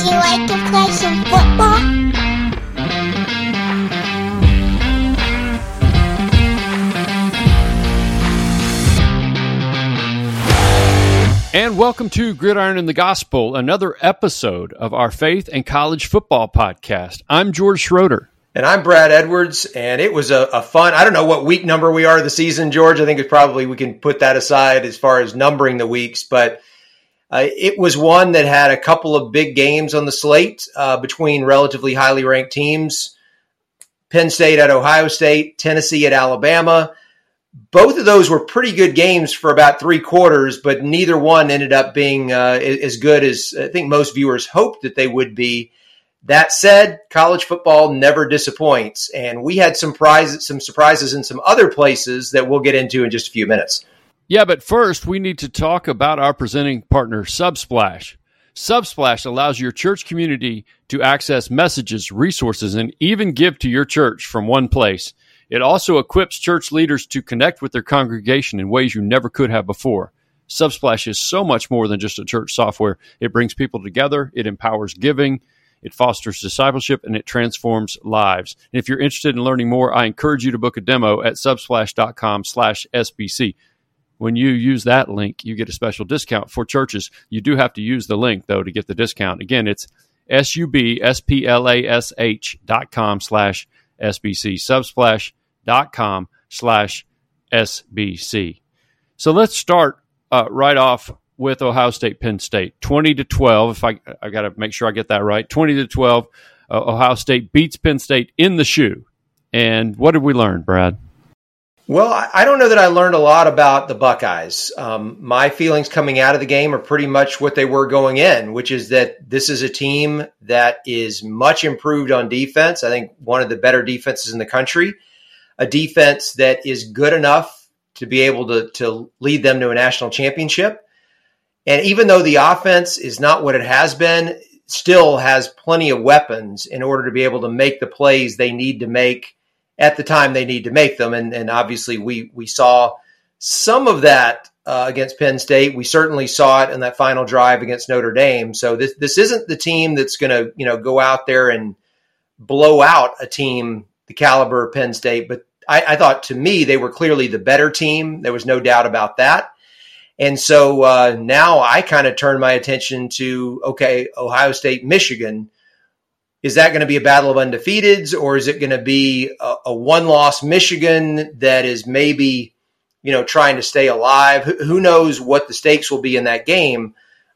Would you like to play some football? And welcome to Gridiron and the Gospel, another episode of our faith and college football podcast. I'm George Schroeder. And I'm Brad Edwards, and it was a, a, fun. I don't know what week number we are of the season, George. I think it's probably we can put that aside as far as numbering the weeks, but uh, it was one that had a couple of big games on the slate uh, between relatively highly ranked teams. Penn State at Ohio State, Tennessee at Alabama. Both of those were pretty good games for about three quarters, but neither one ended up being uh, as good as I think most viewers hoped that they would be. That said, college football never disappoints, and we had some prizes, some surprises in some other places that we'll get into in just a few minutes. Yeah, but first we need to talk about our presenting partner, Subsplash. Subsplash allows your church community to access messages, resources, and even give to your church from one place. It also equips church leaders to connect with their congregation in ways you never could have before. Subsplash is so much more than just a church software. It brings people together, it empowers giving, it fosters discipleship, and it transforms lives. And if you're interested in learning more, I encourage you to book a demo at subsplash.com slash SBC. When you use that link, you get a special discount for churches. You do have to use the link, though, to get the discount. Again, it's S-U-B-S-P-L-A-S-H dot com slash SBC. Subsplash dot com slash SBC. So let's start uh, right off with Ohio State Penn State 20 to 12 if I I got to make sure I get that right 20 to 12 uh, Ohio State beats Penn State in the shoe and what did we learn Brad well, I don't know that I learned a lot about the Buckeyes. Um, my feelings coming out of the game are pretty much what they were going in, which is that this is a team that is much improved on defense. I think one of the better defenses in the country, a defense that is good enough to be able to, to lead them to a national championship. And even though the offense is not what it has been, still has plenty of weapons in order to be able to make the plays they need to make at the time they need to make them. And, and obviously, we we saw some of that uh, against Penn State. We certainly saw it in that final drive against Notre Dame. So this this isn't the team that's going to you know go out there and blow out a team the caliber of Penn State. But I, I thought to me they were clearly the better team. There was no doubt about that. And so uh, now I kind of turn my attention to okay, Ohio State, Michigan is that going to be a battle of undefeateds or is it going to be a, a one loss Michigan that is maybe, you know, trying to stay alive? Who, who knows what the stakes will be in that game?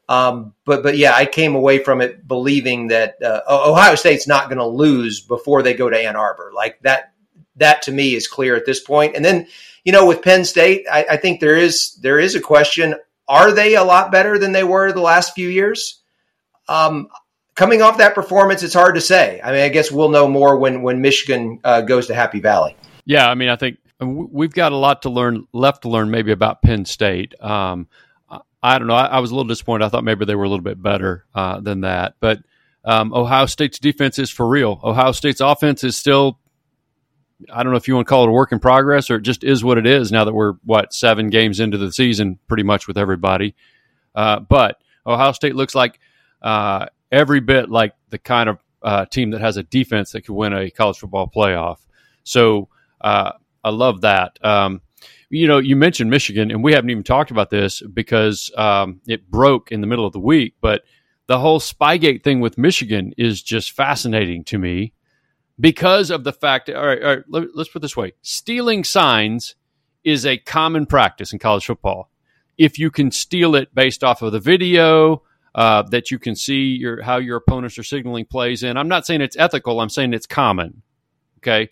Um, but, but yeah, I came away from it believing that uh, Ohio State's not going to lose before they go to Ann Arbor. Like that, that to me is clear at this point. And then, you know, with Penn State, I, I think there is, there is a question. Are they a lot better than they were the last few years? Um, coming off that performance, it's hard to say. I mean, I guess we'll know more when when Michigan uh, goes to Happy Valley. Yeah, I mean, I think we've got a lot to learn left to learn maybe about Penn State. Um, I don't know. I, I, was a little disappointed. I thought maybe they were a little bit better uh, than that. But um, Ohio State's defense is for real. Ohio State's offense is still. I don't know if you want to call it a work in progress or it just is what it is now that we're what seven games into the season, pretty much with everybody. Uh, but Ohio State looks like uh, every bit like the kind of uh, team that has a defense that could win a college football playoff. So uh, I love that. Um, you know, you mentioned Michigan, and we haven't even talked about this because um, it broke in the middle of the week. But the whole Spygate thing with Michigan is just fascinating to me because of the fact. All right, all right let, let's put this way: stealing signs is a common practice in college football. If you can steal it based off of the video, uh, that you can see your how your opponents are signaling plays in. I'm not saying it's ethical. I'm saying it's common. Okay.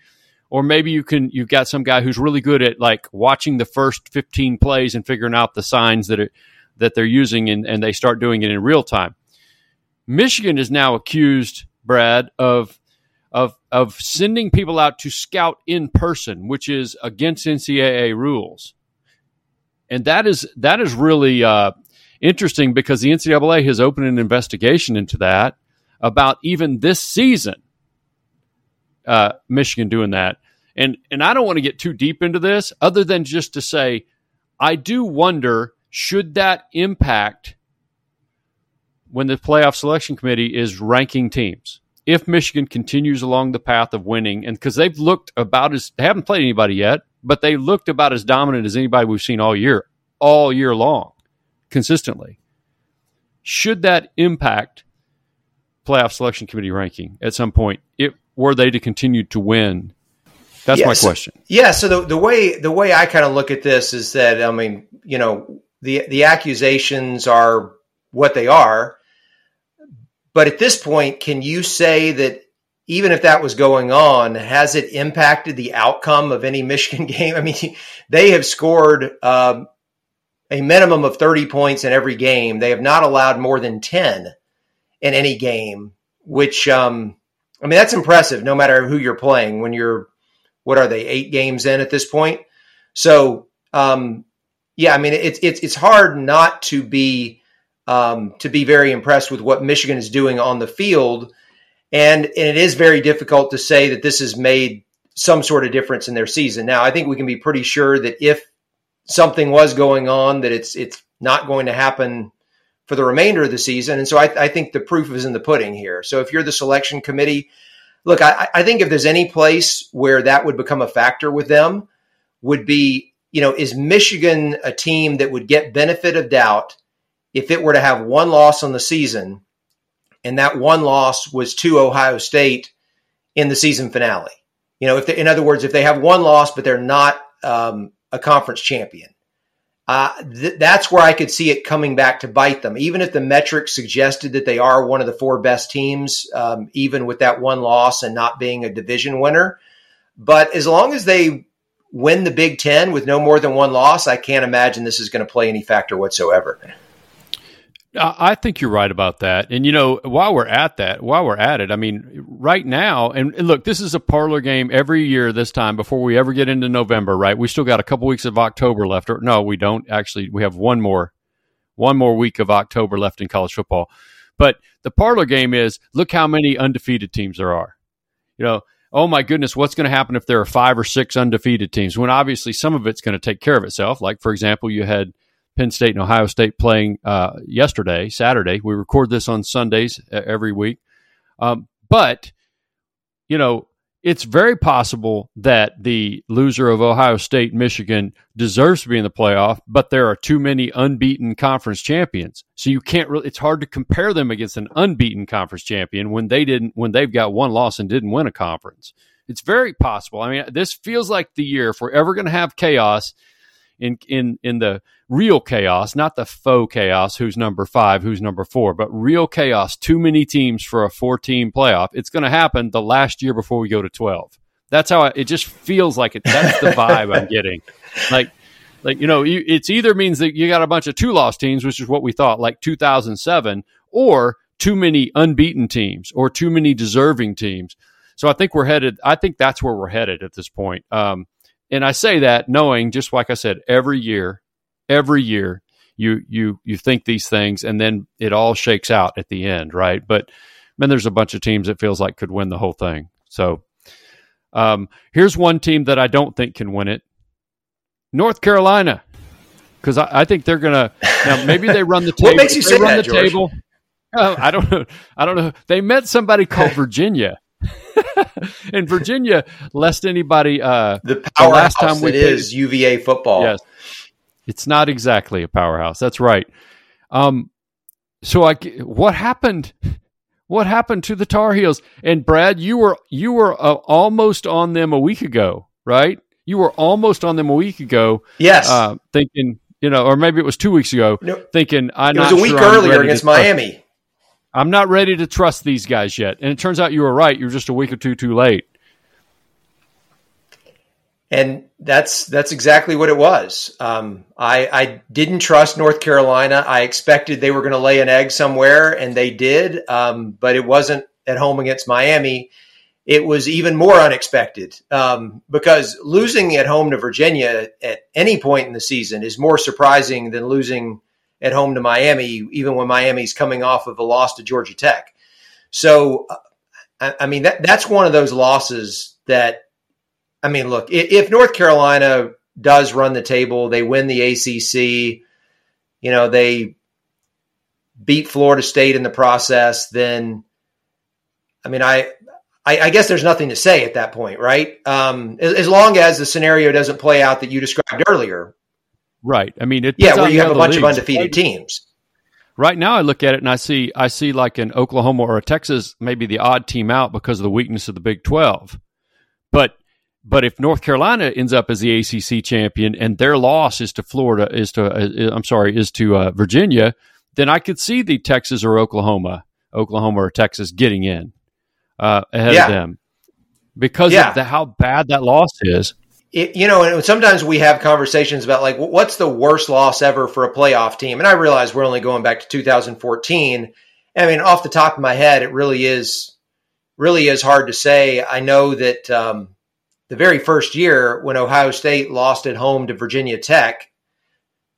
Or maybe you can you've got some guy who's really good at like watching the first 15 plays and figuring out the signs that it, that they're using and, and they start doing it in real time. Michigan is now accused, Brad, of of of sending people out to scout in person, which is against NCAA rules. And that is that is really uh, interesting because the NCAA has opened an investigation into that about even this season, uh, Michigan doing that. And and I don't want to get too deep into this, other than just to say, I do wonder should that impact when the playoff selection committee is ranking teams. If Michigan continues along the path of winning, and because they've looked about as they haven't played anybody yet, but they looked about as dominant as anybody we've seen all year, all year long, consistently. Should that impact playoff selection committee ranking at some point? It were they to continue to win that's yeah, my question. yeah. So the, the way the way I kind of look at this is that I mean, you know, the the accusations are what they are, but at this point, can you say that even if that was going on, has it impacted the outcome of any Michigan game? I mean, they have scored um, a minimum of thirty points in every game. They have not allowed more than ten in any game, which um, I mean that's impressive. No matter who you're playing, when you're what are they eight games in at this point? So um, yeah, I mean it's it's it's hard not to be um, to be very impressed with what Michigan is doing on the field, and, and it is very difficult to say that this has made some sort of difference in their season. Now, I think we can be pretty sure that if something was going on, that it's it's not going to happen for the remainder of the season. And so I, I think the proof is in the pudding here. So if you're the selection committee, look, I, I think if there's any place where that would become a factor with them, would be, you know, is Michigan a team that would get benefit of doubt if it were to have one loss on the season, and that one loss was to Ohio State in the season finale? You know, if they, in other words, if they have one loss but they're not um, a conference champion, uh, th- that's where I could see it coming back to bite them. Even if the metrics suggested that they are one of the four best teams, um, even with that one loss and not being a division winner. But as long as they win the Big Ten with no more than one loss, I can't imagine this is going to play any factor whatsoever. I think you're right about that. And you know, while we're at that, while we're at it, I mean, right now, and look, this is a parlor game every year this time before we ever get into November, right? We still got a couple weeks of October left. Or no, we don't actually. We have one more, one more week of October left in college football. But the parlor game is look how many undefeated teams there are. You know, oh my goodness, what's going to happen if there are five or six undefeated teams? When obviously some of it's going to take care of itself. Like for example, you had Penn State and Ohio State playing uh, yesterday, Saturday. We record this on Sundays every week. Um, but, you know, it's very possible that the loser of Ohio State Michigan deserves to be in the playoff, but there are too many unbeaten conference champions. So you can't really it's hard to compare them against an unbeaten conference champion when they didn't when they've got one loss and didn't win a conference. It's very possible. I mean, this feels like the year if we're ever going to have chaos in in in the real chaos, not the faux chaos. Who's number five? Who's number four? But real chaos. Too many teams for a four-team playoff. It's going to happen the last year before we go to twelve. That's how I, it just feels like it. That's the vibe I'm getting. Like, like you know, it's either means that you got a bunch of two-loss teams, which is what we thought, like 2007, or too many unbeaten teams, or too many deserving teams. So I think we're headed. I think that's where we're headed at this point. Um, and I say that knowing, just like I said, every year, every year, you you you think these things, and then it all shakes out at the end, right? But then there's a bunch of teams that feels like could win the whole thing. So um, here's one team that I don't think can win it: North Carolina, because I, I, think they're gonna. Now maybe they run the table. what makes you say run that, the George? table. Uh, I don't know. I don't know. They met somebody called Virginia. in Virginia, lest anybody uh, the powerhouse the last time we played, is UVA football. Yes, it's not exactly a powerhouse. That's right. Um, so I, what happened? What happened to the Tar Heels? And Brad, you were you were uh, almost on them a week ago, right? You were almost on them a week ago. Yes, uh, thinking you know, or maybe it was two weeks ago. No, thinking I know. it was a week sure earlier against Miami. I'm not ready to trust these guys yet. And it turns out you were right. You're just a week or two too late. And that's that's exactly what it was. Um, I, I didn't trust North Carolina. I expected they were going to lay an egg somewhere, and they did. Um, but it wasn't at home against Miami. It was even more unexpected um, because losing at home to Virginia at any point in the season is more surprising than losing at home to Miami, even when Miami's coming off of a loss to Georgia Tech. So, I, I mean, that, that's one of those losses that, I mean, look, if, North Carolina does run the table, they win the ACC, you know, they beat Florida State in the process, then I mean, I, I, guess there's nothing to say at that point, right? Um, as, long as the scenario doesn't play out that you described earlier. Right. I mean, it yeah, where you have a bunch leagues. of undefeated teams. Right now, I look at it and I see I see like an Oklahoma or a Texas, maybe the odd team out because of the weakness of the Big Twelve. But but if North Carolina ends up as the ACC champion and their loss is to Florida, is to uh, I'm sorry, is to uh, Virginia, then I could see the Texas or Oklahoma, Oklahoma or Texas getting in uh, ahead yeah. of them because yeah. of the, how bad that loss is. It, you know, and sometimes we have conversations about like, what's the worst loss ever for a playoff team? And I realize we're only going back to 2014. I mean, off the top of my head, it really is, really is hard to say. I know that um, the very first year when Ohio State lost at home to Virginia Tech,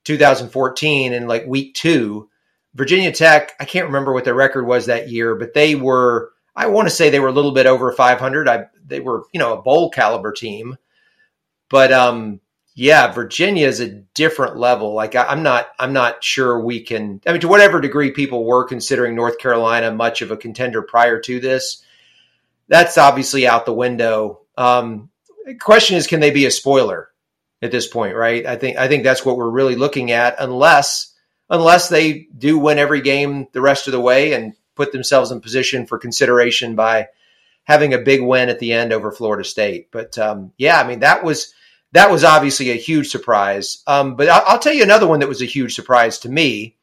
2014, in like week two, Virginia Tech, I can't remember what their record was that year, but they were, I want to say they were a little bit over 500. I, they were, you know, a bowl caliber team. But um, yeah, Virginia is a different level. Like I, am not, I'm not sure we can. I mean, to whatever degree people were considering North Carolina much of a contender prior to this, that's obviously out the window. Um, question is, can they be a spoiler at this point? Right? I think, I think that's what we're really looking at, unless, unless they do win every game the rest of the way and put themselves in position for consideration by having a big win at the end over Florida State. But um, yeah, I mean that was that was obviously a huge surprise. Um, but I'll, I'll, tell you another one that was a huge surprise to me,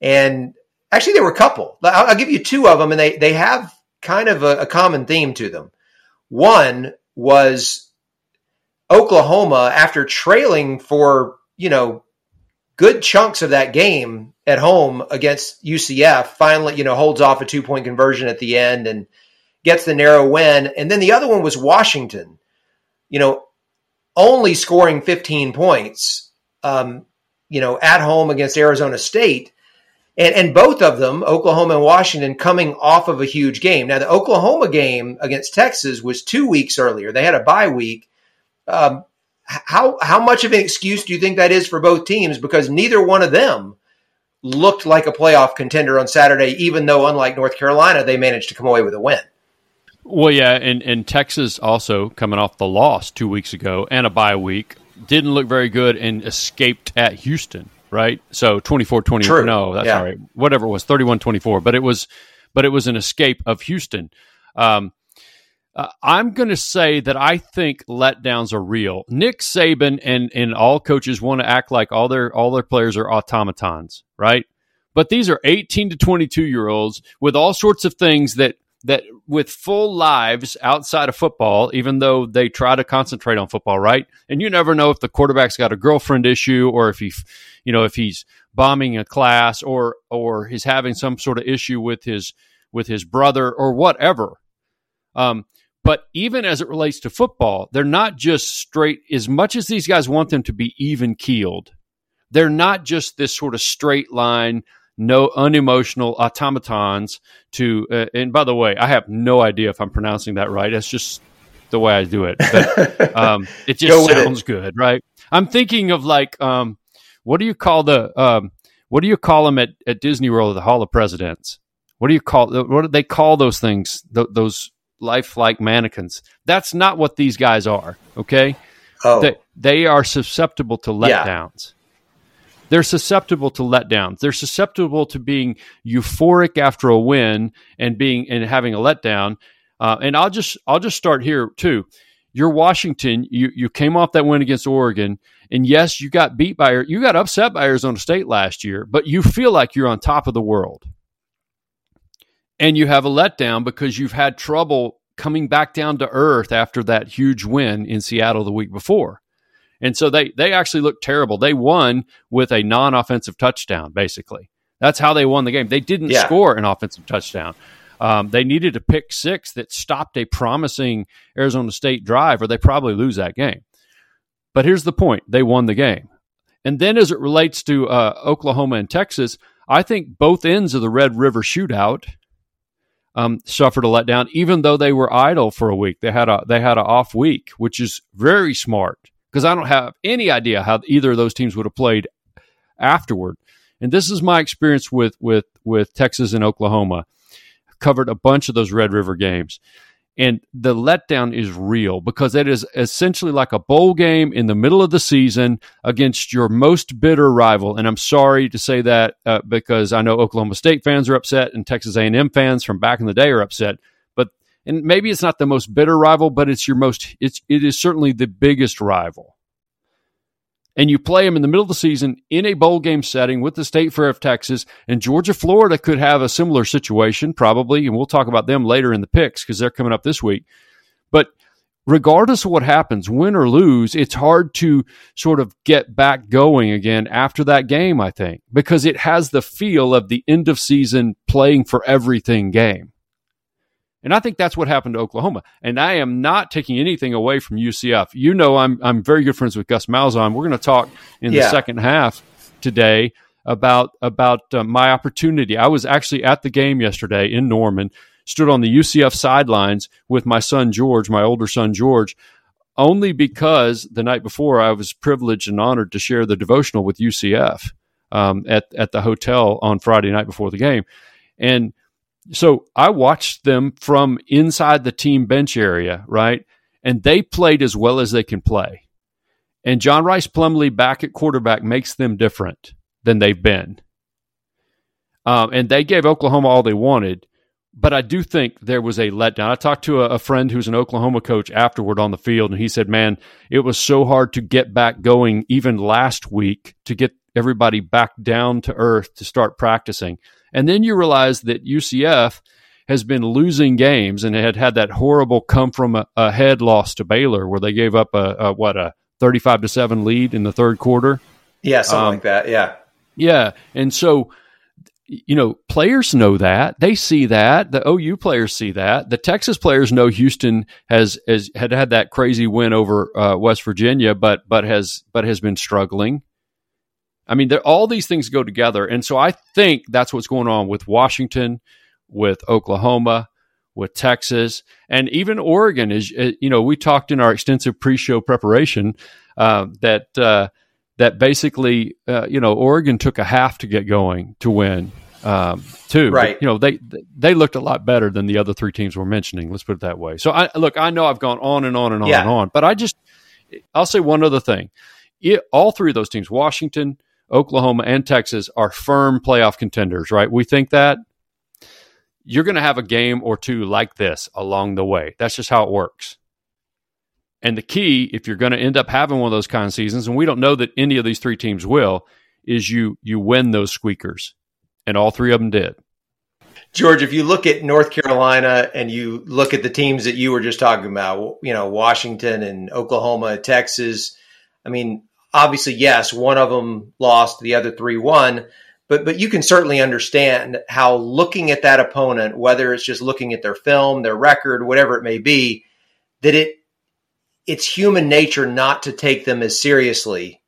and actually there were a couple. I'll, I'll give you two of them, and they they have kind of a, a common theme to them. One was Oklahoma after trailing for you know good chunks of that game at home against UCF finally, you know, holds off a two point conversion at the end and gets the narrow win. And then the other one was Washington, you know, only scoring 15 points, um, you know, at home against Arizona State. And, and both of them, Oklahoma and Washington, coming off of a huge game. Now, the Oklahoma game against Texas was two weeks earlier. They had a bye week. Um, how how much of an excuse do you think that is for both teams? Because neither one of them looked like a playoff contender on Saturday, even though, unlike North Carolina, they managed to come away with a win. Well, yeah, and, and Texas also coming off the loss two weeks ago and a bye week didn't look very good and escaped at Houston, right? So 24-20. No, that's yeah. all right. Whatever it was, 31-24. But it was but it was an escape of Houston. Um, uh, I'm going to say that I think letdowns are real. Nick Saban and and all coaches want to act like all their all their players are automatons, right? But these are 18 to 22 year olds with all sorts of things that that with full lives outside of football, even though they try to concentrate on football, right? And you never know if the quarterback's got a girlfriend issue or if he, you know, if he's bombing a class or or he's having some sort of issue with his with his brother or whatever. Um, but even as it relates to football, they're not just straight, as much as these guys want them to be even keeled, they're not just this sort of straight line, no unemotional automatons to, uh, and by the way, I have no idea if I'm pronouncing that right. That's just the way I do it. But um, it just Go sounds it. good, right? I'm thinking of like, um, what do you call the, um, what do you call them at, at Disney World, the Hall of Presidents? What do you call, what do they call those things, th- those lifelike mannequins. That's not what these guys are. Okay, oh. they, they are susceptible to letdowns. Yeah. They're susceptible to letdowns. They're susceptible to being euphoric after a win and being and having a letdown. Uh, and I'll just I'll just start here too. You're Washington. You you came off that win against Oregon, and yes, you got beat by you got upset by Arizona State last year, but you feel like you're on top of the world and you have a letdown because you've had trouble coming back down to earth after that huge win in Seattle the week before. And so they they actually looked terrible. They won with a non-offensive touchdown, basically. That's how they won the game. They didn't yeah. score an offensive touchdown. Um, they needed a pick six that stopped a promising Arizona State drive, or they probably lose that game. But here's the point: they won the game. And then, as it relates to uh, Oklahoma and Texas, I think both ends of the Red River shootout um, suffered a letdown, even though they were idle for a week. They had a they had an off week, which is very smart because I don't have any idea how either of those teams would have played afterward. and this is my experience with with with Texas and Oklahoma. Covered a bunch of those Red River games. And the letdown is real because it is essentially like a bowl game in the middle of the season against your most bitter rival. And I'm sorry to say that uh, because I know Oklahoma State fans are upset and Texas A&M fans from back in the day are upset. And maybe it's not the most bitter rival, but it's your most it's it is certainly the biggest rival and you play them in the middle of the season in a bowl game setting with the State Fair of Texas, and Georgia Florida could have a similar situation probably, and we'll talk about them later in the picks because they're coming up this week. But regardless of what happens, win or lose, it's hard to sort of get back going again after that game, I think, because it has the feel of the end of season playing for everything game. And I think that's what happened to Oklahoma. And I am not taking anything away from UCF. You know, I'm I'm very good friends with Gus Malzahn. We're going to talk in yeah. the second half today about about uh, my opportunity. I was actually at the game yesterday in Norman, stood on the UCF sidelines with my son George, my older son George, only because the night before I was privileged and honored to share the devotional with UCF um, at at the hotel on Friday night before the game, and so I watched them from inside the team bench area, right? And they played as well as they can play. And John Rhys Plumlee back at quarterback makes them different than they've been. Um, and they gave Oklahoma all they wanted. But I do think there was a letdown. I talked to a, a friend who's an Oklahoma coach afterward on the field, and he said, Man, it was so hard to get back going even last week to get everybody back down to earth to start practicing. And then you realize that UCF has been losing games and had had that horrible come from a, a head loss to Baylor where they gave up a, a, what a 35 to 7 lead in the third quarter. Yeah, something um, like that. Yeah. Yeah. And so you know, players know that. They see that. The OU players see that. The Texas players know Houston has, has had had that crazy win over uh, West Virginia, but but has but has been struggling. I mean, all these things go together. And so I think that's what's going on with Washington, with Oklahoma, with Texas, and even Oregon. Is uh, you know we talked in our extensive pre-show preparation uh, that uh, that basically uh, you know Oregon took a half to get going to win um, too. Right. But, you know they they looked a lot better than the other three teams we're mentioning. Let's put it that way. So I look, I know I've gone on and on and on yeah. and on, but I just I'll say one other thing. It, all three of those teams, Washington, Oklahoma and Texas are firm playoff contenders, right? We think that you're going to have a game or two like this along the way. That's just how it works. And the key, if you're going to end up having one of those kind of seasons, and we don't know that any of these three teams will, is you you win those squeakers, and all three of them did. George, if you look at North Carolina and you look at the teams that you were just talking about, you know Washington and Oklahoma, Texas. I mean, obviously, yes, one of them lost, the other three won. But but you can certainly understand how looking at that opponent, whether it's just looking at their film, their record, whatever it may be, that it it's human nature not to take them as seriously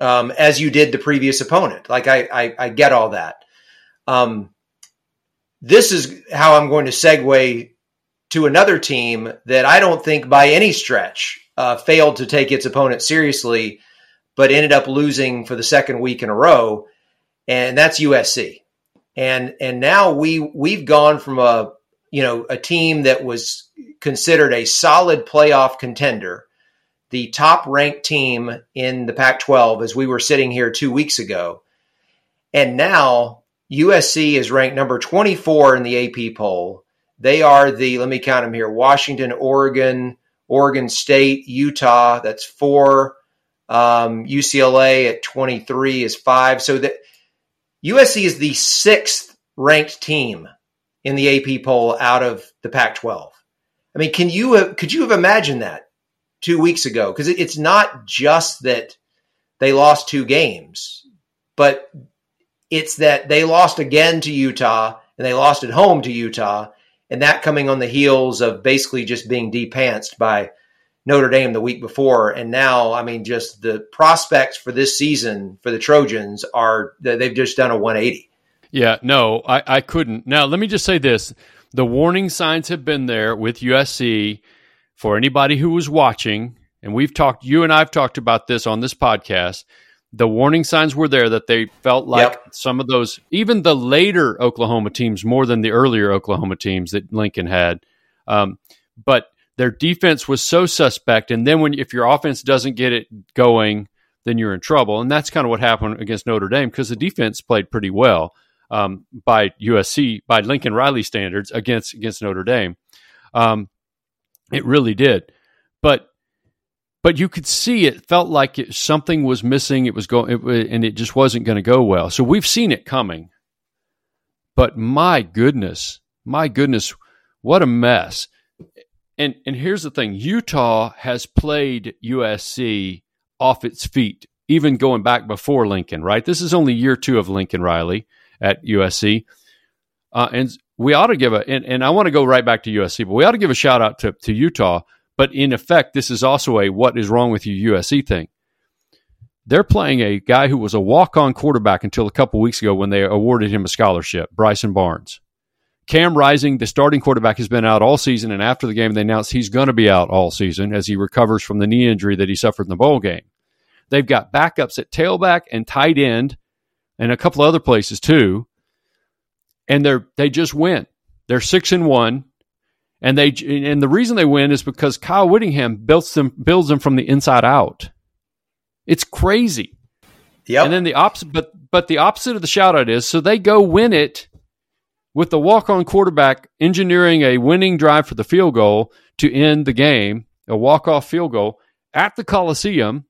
um, as you did the previous opponent. Like I I, I get all that. Um, this is how I'm going to segue to another team that I don't think by any stretch uh, failed to take its opponent seriously but ended up losing for the second week in a row, and that's USC. And and now we we've gone from a you know a team that was considered a solid playoff contender, the top ranked team in the Pac-12 as we were sitting here two weeks ago, and now USC is ranked number 24 in the AP poll. They are the let me count them here: Washington, Oregon, Oregon State, Utah. That's four. Um, UCLA at 23 is five. So that USC is the sixth ranked team in the AP poll out of the Pac-12. I mean, can you have, could you have imagined that two weeks ago? Because it's not just that they lost two games, but it's that they lost again to Utah and they lost at home to Utah, and that coming on the heels of basically just being depantsed by Notre Dame the week before, and now I mean, just the prospects for this season for the Trojans are they've just done a 180. Yeah, no, I, I couldn't. Now let me just say this: the warning signs have been there with USC for anybody who was watching, and we've talked. You and I've talked about this on this podcast. the warning signs were there that they felt like Yep. some of those, even the later Oklahoma teams, more than the earlier Oklahoma teams that Lincoln had. Um, but their defense was so suspect, and then when if your offense doesn't get it going, then you're in trouble. And that's kind of what happened against Notre Dame because the defense played pretty well um, by USC by Lincoln Riley standards against against Notre Dame. Um, it really did, but but you could see it felt like it, something was missing. It was going, it, and it just wasn't going to go well. So we've seen it coming. But my goodness, my goodness, what a mess! And and here's the thing: Utah has played USC off its feet, even going back before Lincoln. Right? This is only year two of Lincoln Riley at USC, uh, and we ought to give a and, and I want to go right back to USC, but we ought to give a shout out to to Utah. But in effect, this is also a what is wrong with you USC thing. They're playing a guy who was a walk on quarterback until a couple weeks ago when they awarded him a scholarship, Bryson Barnes. Cam Rising, the starting quarterback, has been out all season, and after the game, they announced he's going to be out all season as he recovers from the knee injury that he suffered in the bowl game. They've got backups at tailback and tight end, and a couple other places too, and they're they just win. They're six and one, and they and the reason they win is because Kyle Whittingham builds them builds them from the inside out. It's crazy. Yep. And then the opposite, but but the opposite of the shout out is so they go win it with the walk on quarterback engineering a winning drive for the field goal to end the game, a walk off field goal at the Coliseum.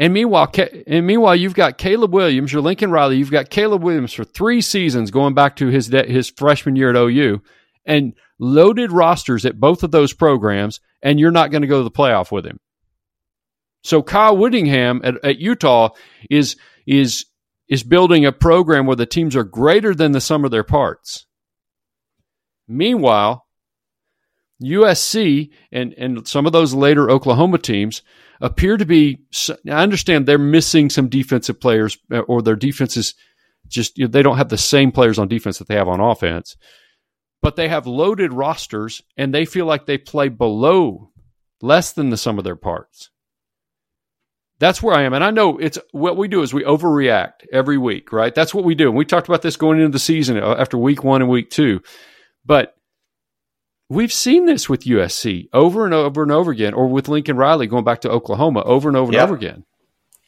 And meanwhile, and meanwhile, you've got Caleb Williams, your Lincoln Riley. You've got Caleb Williams for three seasons, going back to his de- his freshman year at OU, and loaded rosters at both of those programs, and you're not going to go to the playoff with him. So Kyle Whittingham at, at Utah is is is building a program where the teams are greater than the sum of their parts. Meanwhile, USC and and some of those later Oklahoma teams appear to be. I understand they're missing some defensive players, uh, or their defense is just you know, they don't have the same players on defense that they have on offense, but they have loaded rosters and they feel like they play below less than the sum of their parts. That's where I am. And I know it's what we do is we overreact every week, right? That's what we do. And we talked about this going into the season uh, after week one and week two. But we've seen this with USC over and over and over again, or with Lincoln Riley going back to Oklahoma over and over Yep. and over again.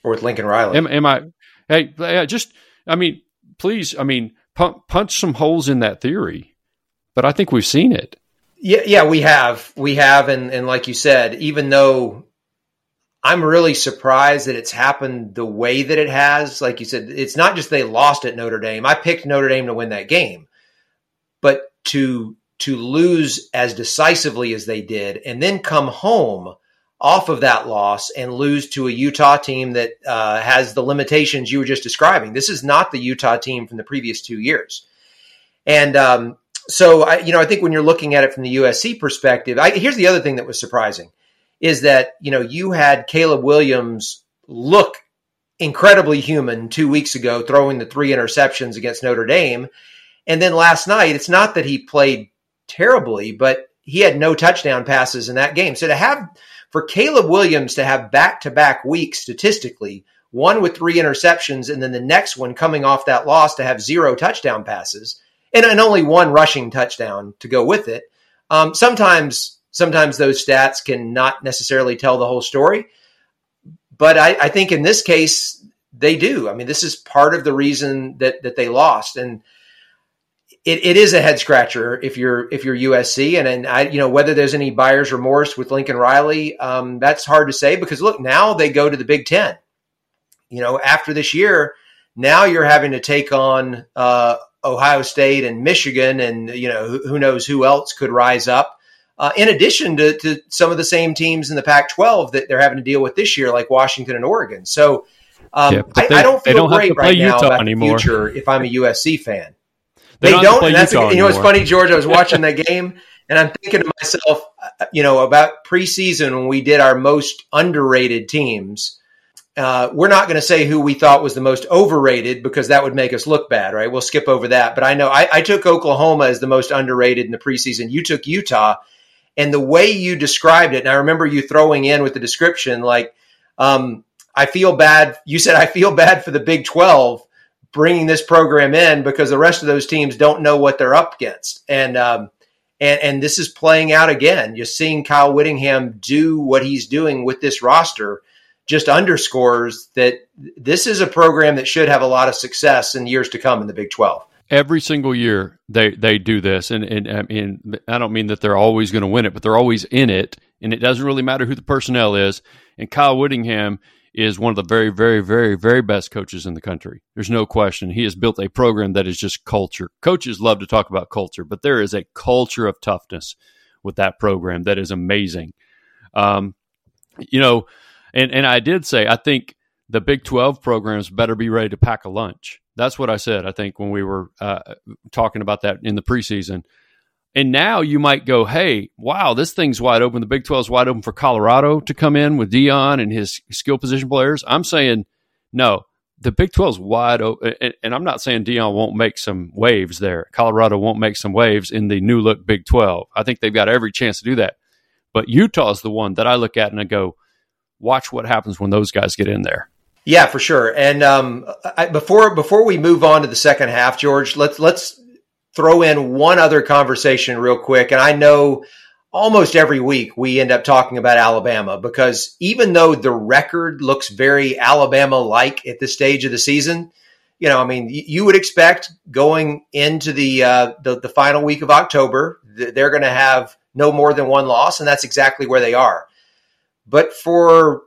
or with Lincoln Riley. Am, am I, hey, just, I mean, please, I mean, punch, punch some holes in that theory. But I think we've seen it. Yeah, yeah, we have, we have, and and like you said, even though I'm really surprised that it's happened the way that it has. Like you said, it's not just they lost at Notre Dame. I picked Notre Dame to win that game, but to to lose as decisively as they did, and then come home off of that loss and lose to a Utah team that uh, has the limitations you were just describing. This is not the Utah team from the previous two years, and um, so I, you know, I think when you're looking at it from the USC perspective, I, here's the other thing that was surprising is that you know you had Caleb Williams look incredibly human two weeks ago, throwing the three interceptions against Notre Dame, and then last night it's not that he played terribly, but he had no touchdown passes in that game. So to have for Caleb Williams to have back to back weeks statistically, one with three interceptions, and then the next one coming off that loss to have zero touchdown passes and, and only one rushing touchdown to go with it. Um, sometimes, sometimes those stats can not necessarily tell the whole story, but I, I think in this case they do. I mean, this is part of the reason that that they lost, and it, it is a head scratcher if you're if you're USC, and and I you know whether there's any buyer's remorse with Lincoln Riley, um, that's hard to say because look now they go to the Big Ten. You know, after this year, now you're having to take on uh, Ohio State and Michigan, and you know who, who knows who else could rise up. Uh, in addition to, to some of the same teams in the Pac-12 that they're having to deal with this year, like Washington and Oregon. So um, Yeah, I, they- I don't feel don't great right now Utah about anymore. the future if I'm a USC fan. They They, don't and that's Utah you know what's funny, George. I was watching that game, and I'm thinking to myself, uh, you know, about preseason when we did our most underrated teams. Uh, we're not going to say who we thought was the most overrated because that would make us look bad, right? We'll skip over that. But I know I, I took Oklahoma as the most underrated in the preseason. You took Utah, and the way you described it, and I remember you throwing in with the description like, um, I feel bad. You said I feel bad for the Big 12 bringing this program in because the rest of those teams don't know what they're up against. And, um, and, and this is playing out again. You're seeing Kyle Whittingham do what he's doing with this roster just underscores that this is a program that should have a lot of success in years to come in the Big 12 every single year they they do this. And and I I don't mean that they're always going to win it but they're always in it. And it doesn't really matter who the personnel is. And Kyle Whittingham is one of the very very very very best coaches in the country. There's no question. He has built a program that is just culture. Coaches love to talk about culture but there is a culture of toughness with that program that is amazing. Um, you know and and I did say I think the Big 12 programs better be ready to pack a lunch that's what I said. I think when we were uh, talking about that in the preseason. And now you might go, hey, wow, this thing's wide open. The Big 12 is wide open for Colorado to come in with Deion and his skill position players. I'm saying, no, the Big 12 is wide open. And, I'm not saying Deion won't make some waves there. Colorado won't make some waves in the new look Big 12. I think they've got every chance to do that. But Utah is the one that I look at and I go, watch what happens when those guys get in there. Yeah, for sure. And um, I, before before we move on to the second half, George, let's let's throw in one other conversation real quick. And I know almost every week we end up talking about Alabama because even though the record looks very Alabama like at this stage of the season, you know, I mean, you would expect going into the uh, the, the final week of October, they're going to have no more than one loss, and that's exactly where they are. But for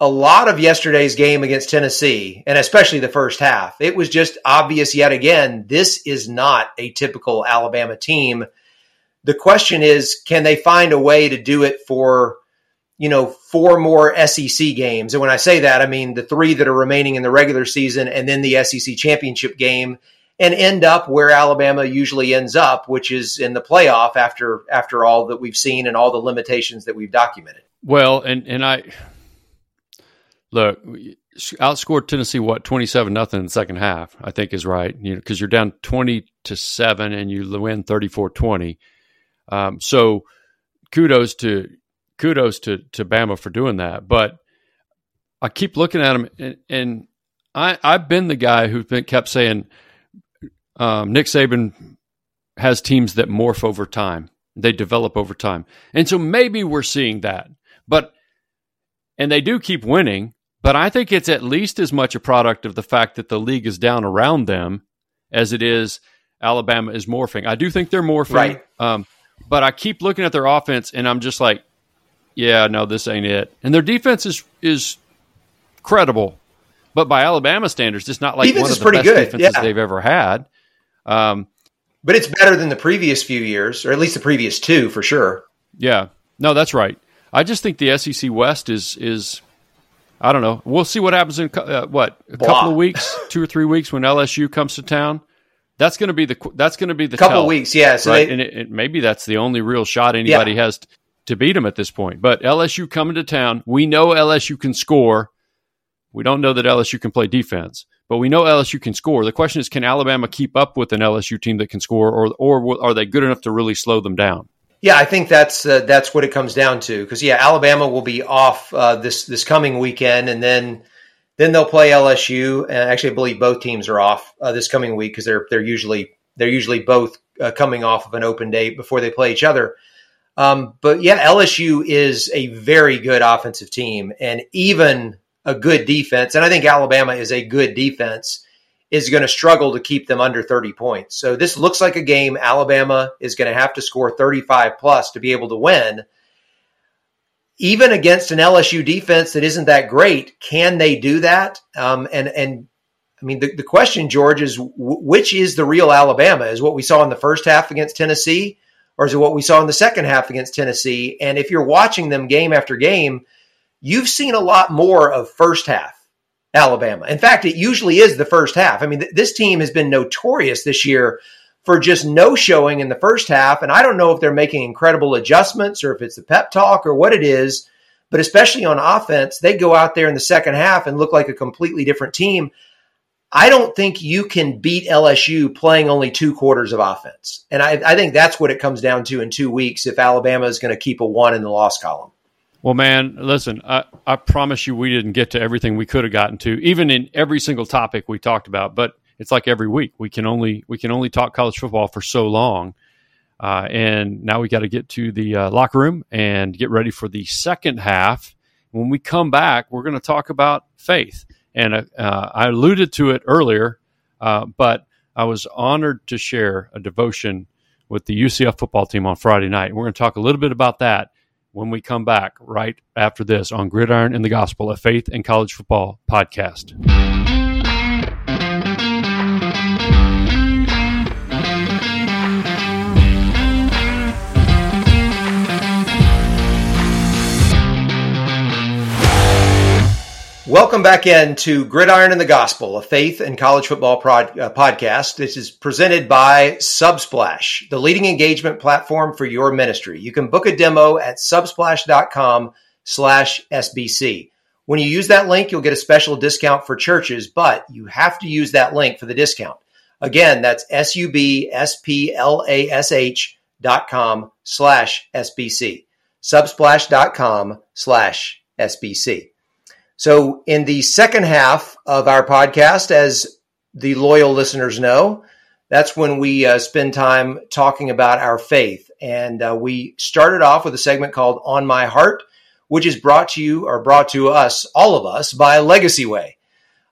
a lot of yesterday's game against Tennessee, and especially the first half, it was just obvious yet again this is not a typical Alabama team. The question is, can they find a way to do it for, you know, four more SEC games? And when I say that, I mean the three that are remaining in the regular season and then the SEC championship game and end up where Alabama usually ends up, which is in the playoff after after all that we've seen and all the limitations that we've documented. Well, and and I look, outscored Tennessee what twenty seven nothing in the second half. I think is right. You know, because you're down twenty to seven and you win 34-20. Um, so kudos to kudos to to Bama for doing that. But I keep looking at them, and, and I I've been the guy who's been kept saying um, Nick Saban has teams that morph over time. They develop over time, and so maybe we're seeing that. But and they do keep winning but I think it's at least as much a product of the fact that the league is down around them as it is Alabama is morphing. I do think they're morphing. Right. Um, but I keep looking at their offense and I'm just like, yeah, no, this ain't it. And their defense is is credible, but by Alabama standards, it's not like defense one of the best good. defenses yeah. they've ever had. Um, but it's better than the previous few years, or at least the previous two for sure. Yeah, no, that's right. I just think the SEC West is is I don't know. We'll see what happens in uh, what a Blah. couple of weeks, two or three weeks when LSU comes to town. That's going to be the that's going to be the couple tell, weeks, yeah. So right? they, and it, it, maybe that's the only real shot anybody yeah. has t- to beat them at this point. But LSU coming to town, we know LSU can score. We don't know that LSU can play defense, but we know LSU can score. The question is, can Alabama keep up with an LSU team that can score, or or are they good enough to really slow them down? Yeah, I think that's uh, that's what it comes down to. Because yeah, Alabama will be off uh, this this coming weekend, and then then they'll play LSU. And actually, I believe both teams are off uh, this coming week because they're they're usually they're usually both uh, coming off of an open date before they play each other. Um, but yeah, LSU is a very good offensive team, and even a good defense. And I think Alabama is a good defense is going to struggle to keep them under 30 points. So this looks like a game Alabama is going to have to score 35 plus to be able to win. Even against an LSU defense that isn't that great, can they do that? Um, and and I mean, the, the question, George, is w- which is the real Alabama? Is what we saw in the first half against Tennessee, or is it what we saw in the second half against Tennessee? And if you're watching them game after game, you've seen a lot more of first half Alabama. In fact, it usually is the first half. I mean, th- this team has been notorious this year for just no showing in the first half. And I don't know if they're making incredible adjustments or if it's the pep talk or what it is, but especially on offense, they go out there in the second half and look like a completely different team. I don't think you can beat LSU playing only two quarters of offense. And I, I think that's what it comes down to in two weeks if Alabama is going to keep a one in the loss column. Well, man, listen, I, I promise you we didn't get to everything we could have gotten to, even in every single topic we talked about. But it's like every week we can only we can only talk college football for so long, uh, and now we got to get to the uh, locker room and get ready for the second half. When we come back, we're going to talk about faith, and uh, I alluded to it earlier, uh, but I was honored to share a devotion with the UCF football team on Friday night. We're going to talk a little bit about that when we come back right after this on Gridiron and the Gospel, a faith and college football podcast. Welcome back in to Gridiron and the Gospel, a faith and college football prod, uh, podcast. This is presented by Subsplash, the leading engagement platform for your ministry. You can book a demo at subsplash.com slash SBC. When you use that link, you'll get a special discount for churches, but you have to use that link for the discount. Again, that's S-U-B-S-P-L-A-S-H dot com slash SBC. Subsplash.com slash SBC. So, in the second half of our podcast, as the loyal listeners know, that's when we uh, spend time talking about our faith. And uh, we started off with a segment called On My Heart, which is brought to you or brought to us, all of us, by Legacy Way.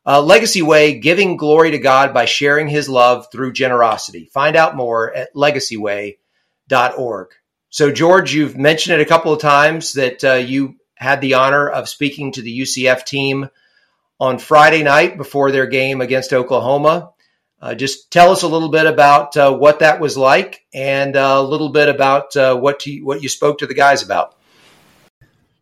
Uh, Legacy Way, giving glory to God by sharing his love through generosity. Find out more at legacyway.org. So, George, you've mentioned it a couple of times that uh, you had the honor of speaking to the UCF team on Friday night before their game against Oklahoma. Uh, just tell us a little bit about uh, what that was like and uh, a little bit about uh, what you, what you spoke to the guys about.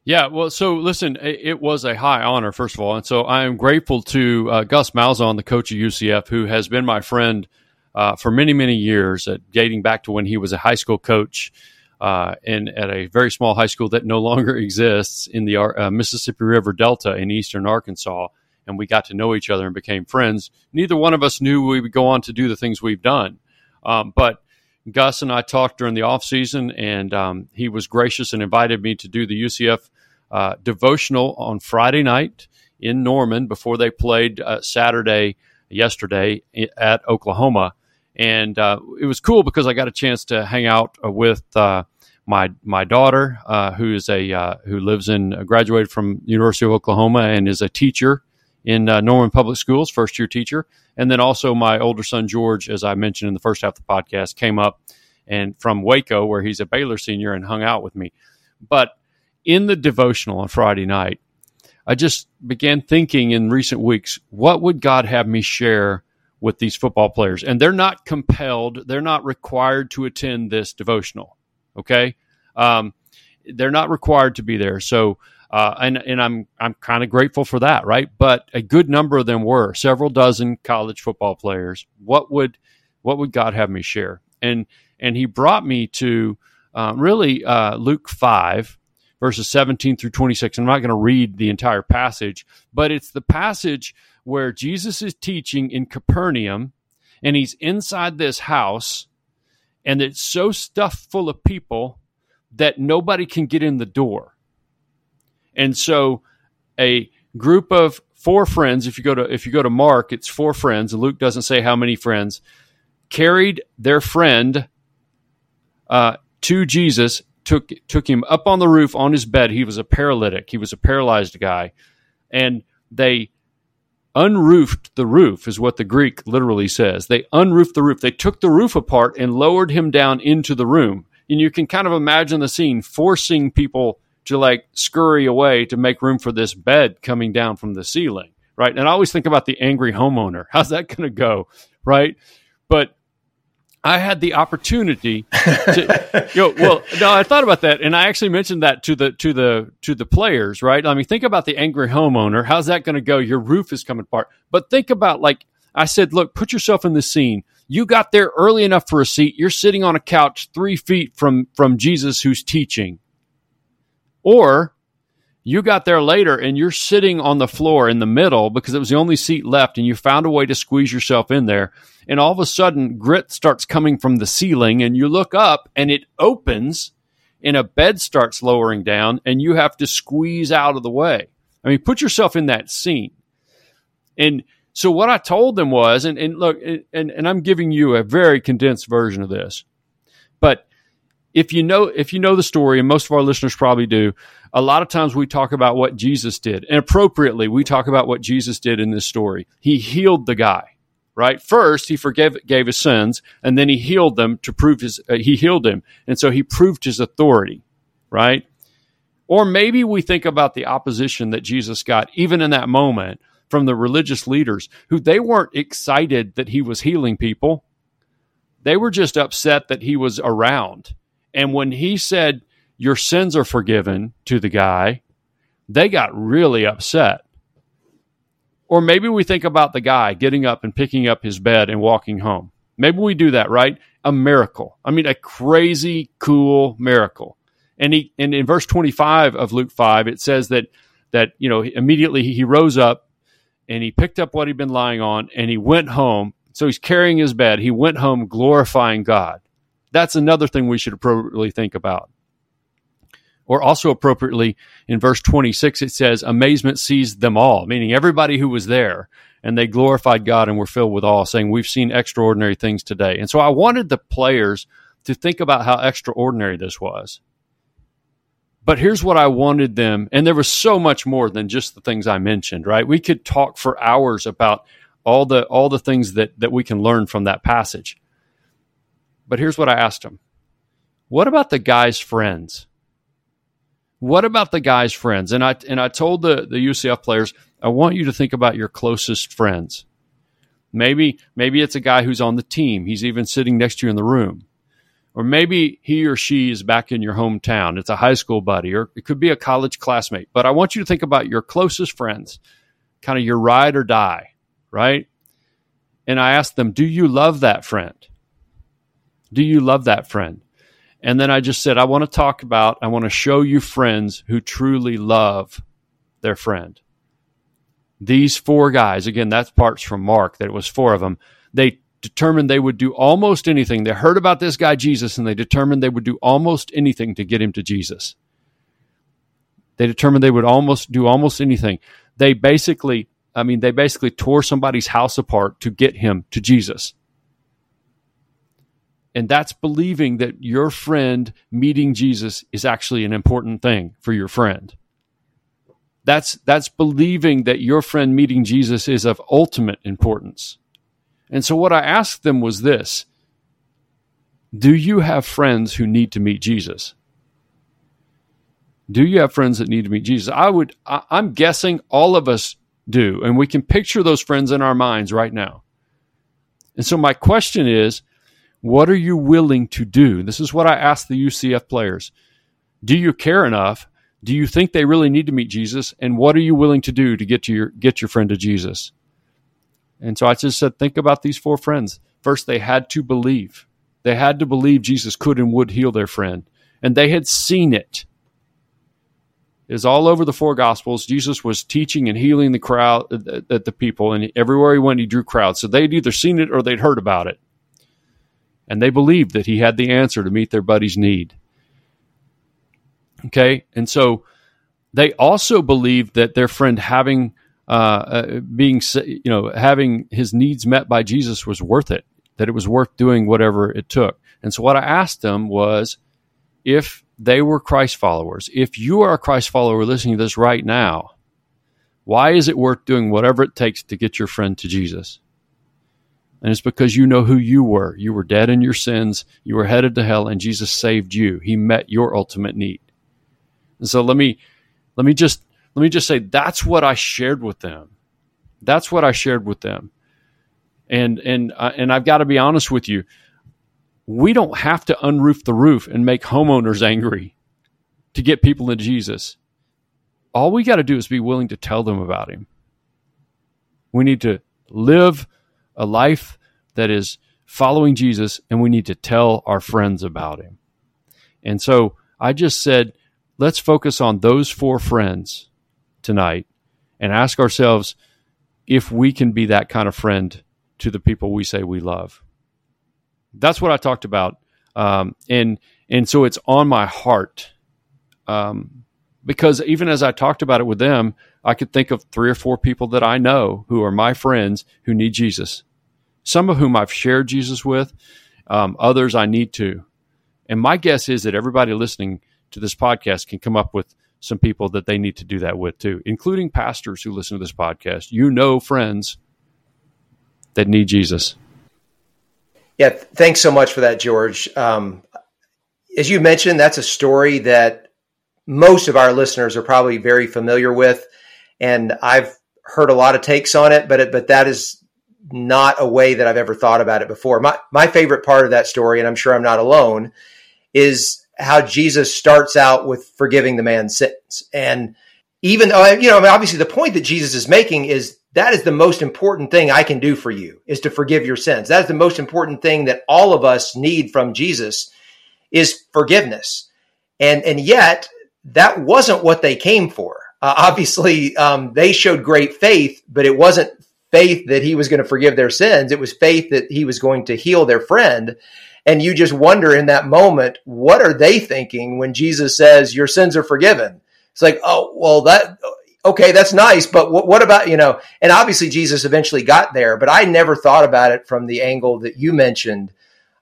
Yeah, well, so listen, it was a high honor, first of all. And so I am grateful to uh, Gus Malzahn, the coach of UCF, who has been my friend uh, for many, many years, dating back to when he was a high school coach uh, in at a very small high school that no longer exists in the uh, Mississippi River Delta in eastern Arkansas. And we got to know each other and became friends. Neither one of us knew we would go on to do the things we've done. Um, but Gus and I talked during the off season, and um, he was gracious and invited me to do the UCF uh, devotional on Friday night in Norman before they played uh, Saturday yesterday at Oklahoma and uh, it was cool because I got a chance to hang out uh, with uh, my my daughter, uh, who is a uh, who lives in uh, graduated from University of Oklahoma and is a teacher in Norman Public Schools, first year teacher, and then also my older son George, as I mentioned in the first half of the podcast, came up and from Waco, where he's a Baylor senior, and hung out with me. But in the devotional on Friday night, I just began thinking in recent weeks, what would God have me share? With these football players. And they're not compelled, they're not required to attend this devotional. Okay. Um, they're not required to be there. So, uh, and, and I'm, I'm kind of grateful for that, right? But a good number of them were several dozen college football players. What would, what would God have me share? And, and he brought me to, uh, really, uh, Luke 5, verses 17 through 26. I'm not going to read the entire passage, but it's the passage where Jesus is teaching in Capernaum and he's inside this house and it's so stuffed full of people that nobody can get in the door. And so a group of four friends, if you go to if you go to Mark, it's four friends, and Luke doesn't say how many friends, carried their friend uh, to Jesus, took took him up on the roof on his bed. He was a paralytic. He was a paralyzed guy, and they unroofed the roof, is what the Greek literally says. They unroofed the roof. They took the roof apart and lowered him down into the room. And you can kind of imagine the scene forcing people to like scurry away to make room for this bed coming down from the ceiling, right? And I always think about the angry homeowner. How's that going to go, right? But I had the opportunity to, you know, well, no, I thought about that, and I actually mentioned that to the to the to the players, right? I mean, think about the angry homeowner. How's that going to go? Your roof is coming apart. But think about like I said, look, put yourself in the scene. You got there early enough for a seat. You're sitting on a couch three feet from from Jesus, who's teaching, or you got there later and you're sitting on the floor in the middle because it was the only seat left and you found a way to squeeze yourself in there and all of a sudden grit starts coming from the ceiling and you look up and it opens and a bed starts lowering down and you have to squeeze out of the way. I mean, put yourself in that scene. And so what I told them was, and, and look, and, and I'm giving you a very condensed version of this, but if you know if you know the story, and most of our listeners probably do, a lot of times we talk about what Jesus did, and appropriately we talk about what Jesus did in this story. He healed the guy, right? First, he forgave gave his sins, and then he healed them to prove his. Uh, he healed him, and so he proved his authority, right? Or maybe we think about the opposition that Jesus got even in that moment from the religious leaders who they weren't excited that he was healing people. They were just upset that he was around. And when he said, Your sins are forgiven to the guy, they got really upset. Or maybe we think about the guy getting up and picking up his bed and walking home. Maybe we do that, right? A miracle. I mean, a crazy cool miracle. And he, and in verse 25 of Luke 5, it says that, that, you know, immediately he rose up and he picked up what he'd been lying on and he went home. So he's carrying his bed. He went home glorifying God. That's another thing we should appropriately think about. Or also appropriately in verse 26, it says, amazement seized them all, meaning everybody who was there. And they glorified God and were filled with awe, saying, We've seen extraordinary things today. And so I wanted the players to think about how extraordinary this was. But here's what I wanted them, and there was so much more than just the things I mentioned, right? We could talk for hours about all the all the things that that we can learn from that passage. But here's what I asked them. What about the guy's friends? What about the guy's friends? And I and I told the, the UCF players, I want you to think about your closest friends. Maybe maybe it's a guy who's on the team. He's even sitting next to you in the room. Or maybe he or she is back in your hometown. It's a high school buddy, or it could be a college classmate. But I want you to think about your closest friends, kind of your ride or die, right? And I asked them, Do you love that friend? Do you love that friend? And then I just said, I want to talk about, I want to show you friends who truly love their friend. These four guys, again, that's parts from Mark, that it was four of them. They determined they would do almost anything. They heard about this guy Jesus and they determined they would do almost anything to get him to Jesus. They determined they would almost do almost anything. They basically, I mean, they basically tore somebody's house apart to get him to Jesus. And that's believing that your friend meeting Jesus is actually an important thing for your friend. That's, that's believing that your friend meeting Jesus is of ultimate importance. And so what I asked them was this Do you have friends who need to meet Jesus? Do you have friends that need to meet Jesus? I would, I, I'm guessing all of us do. And we can picture those friends in our minds right now. And so my question is, what are you willing to do? This is what I asked the UCF players. Do you care enough? Do you think they really need to meet Jesus? And what are you willing to do to get to your get your friend to Jesus? And so I just said, think about these four friends. First, they had to believe. They had to believe Jesus could and would heal their friend. And they had seen it. Was all over the four gospels. Jesus was teaching and healing the crowd, the, uh, the people, and everywhere he went, he drew crowds. So they'd either seen it or they'd heard about it. And they believed that he had the answer to meet their buddy's need. Okay. And so they also believed that their friend having uh, uh, being, you know, having his needs met by Jesus was worth it, that it was worth doing whatever it took. And so what I asked them was if they were Christ followers, if you are a Christ follower listening to this right now, why is it worth doing whatever it takes to get your friend to Jesus? And it's because you know who you were. You were dead in your sins. You were headed to hell and Jesus saved you. He met your ultimate need. And so let me, let me just let me just say that's what I shared with them. That's what I shared with them. And and uh, and I've got to be honest with you. We don't have to unroof the roof and make homeowners angry to get people to Jesus. All we got to do is be willing to tell them about him. We need to live a life that is following Jesus and we need to tell our friends about him. And so I just said, let's focus on those four friends tonight and ask ourselves if we can be that kind of friend to the people we say we love. That's what I talked about. Um, and and so it's on my heart. Um, because even as I talked about it with them, I could think of three or four people that I know who are my friends who need Jesus. Some of whom I've shared Jesus with, um, others I need to. And my guess is that everybody listening to this podcast can come up with some people that they need to do that with too, including pastors who listen to this podcast. You know, friends that need Jesus. Yeah, thanks so much for that, George. Um, as you mentioned, that's a story that most of our listeners are probably very familiar with, and I've heard a lot of takes on it, but it, but that is not a way that I've ever thought about it before. My my favorite part of that story, and I'm sure I'm not alone, is how Jesus starts out with forgiving the man's sins. And even though, you know, obviously the point that Jesus is making is that is the most important thing I can do for you is to forgive your sins. That is the most important thing that all of us need from Jesus is forgiveness. And, and yet that wasn't what they came for. Uh, obviously, um, they showed great faith, but it wasn't faith that he was going to forgive their sins. It was faith that he was going to heal their friend. And you just wonder in that moment, what are they thinking when Jesus says, Your sins are forgiven? It's like, oh, well, that, okay, that's nice, but what, what about, you know, and obviously Jesus eventually got there, but I never thought about it from the angle that you mentioned,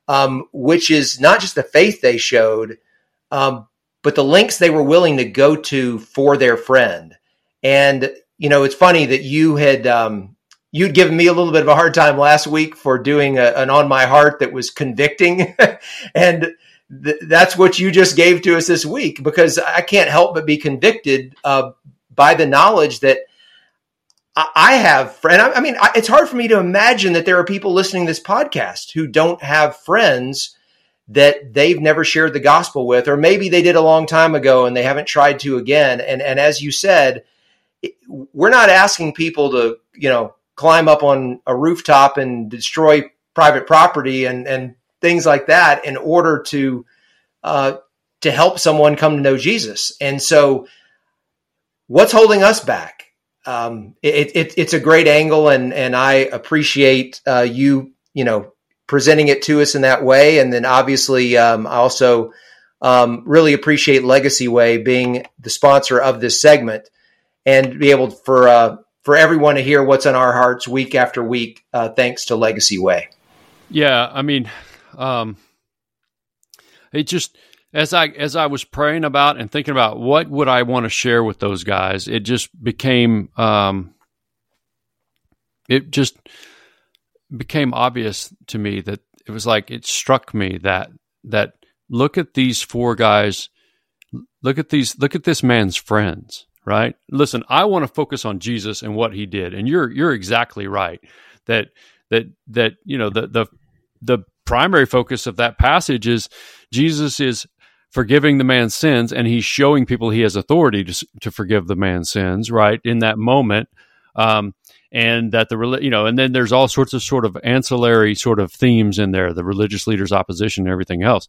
um, which is not just the faith they showed, um, but the links they were willing to go to for their friend. And, you know, it's funny that you had, um, you'd given me a little bit of a hard time last week for doing a, an on my heart that was convicting and th- that's what you just gave to us this week because i can't help but be convicted uh, by the knowledge that I, have friend. I, mean, it's hard for me to imagine that there are people listening to this podcast who don't have friends that they've never shared the gospel with, or maybe they did a long time ago and they haven't tried to again. And and as you said, we're not asking people to you know climb up on a rooftop and destroy private property and, and things like that in order to uh, to help someone come to know Jesus. And so, what's holding us back? Um, it, it, it's a great angle, and and I appreciate uh, you you know presenting it to us in that way. And then obviously, um, I also um, really appreciate Legacy Way being the sponsor of this segment and be able for uh, for everyone to hear what's on our hearts week after week, uh, thanks to Legacy Way. Yeah, I mean, um, it just as I as I was praying about and thinking about what would I want to share with those guys, it just became um, it just became obvious to me that it was like it struck me that that look at these four guys, look at these look at this man's friends right? Listen, I want to focus on Jesus and what he did. And you're you're exactly right. That that that you know the the the primary focus of that passage is Jesus is forgiving the man's sins and he's showing people he has authority to, to forgive the man's sins right in that moment um, and that the you know and then there's all sorts of sort of ancillary sort of themes in there the religious leaders opposition and everything else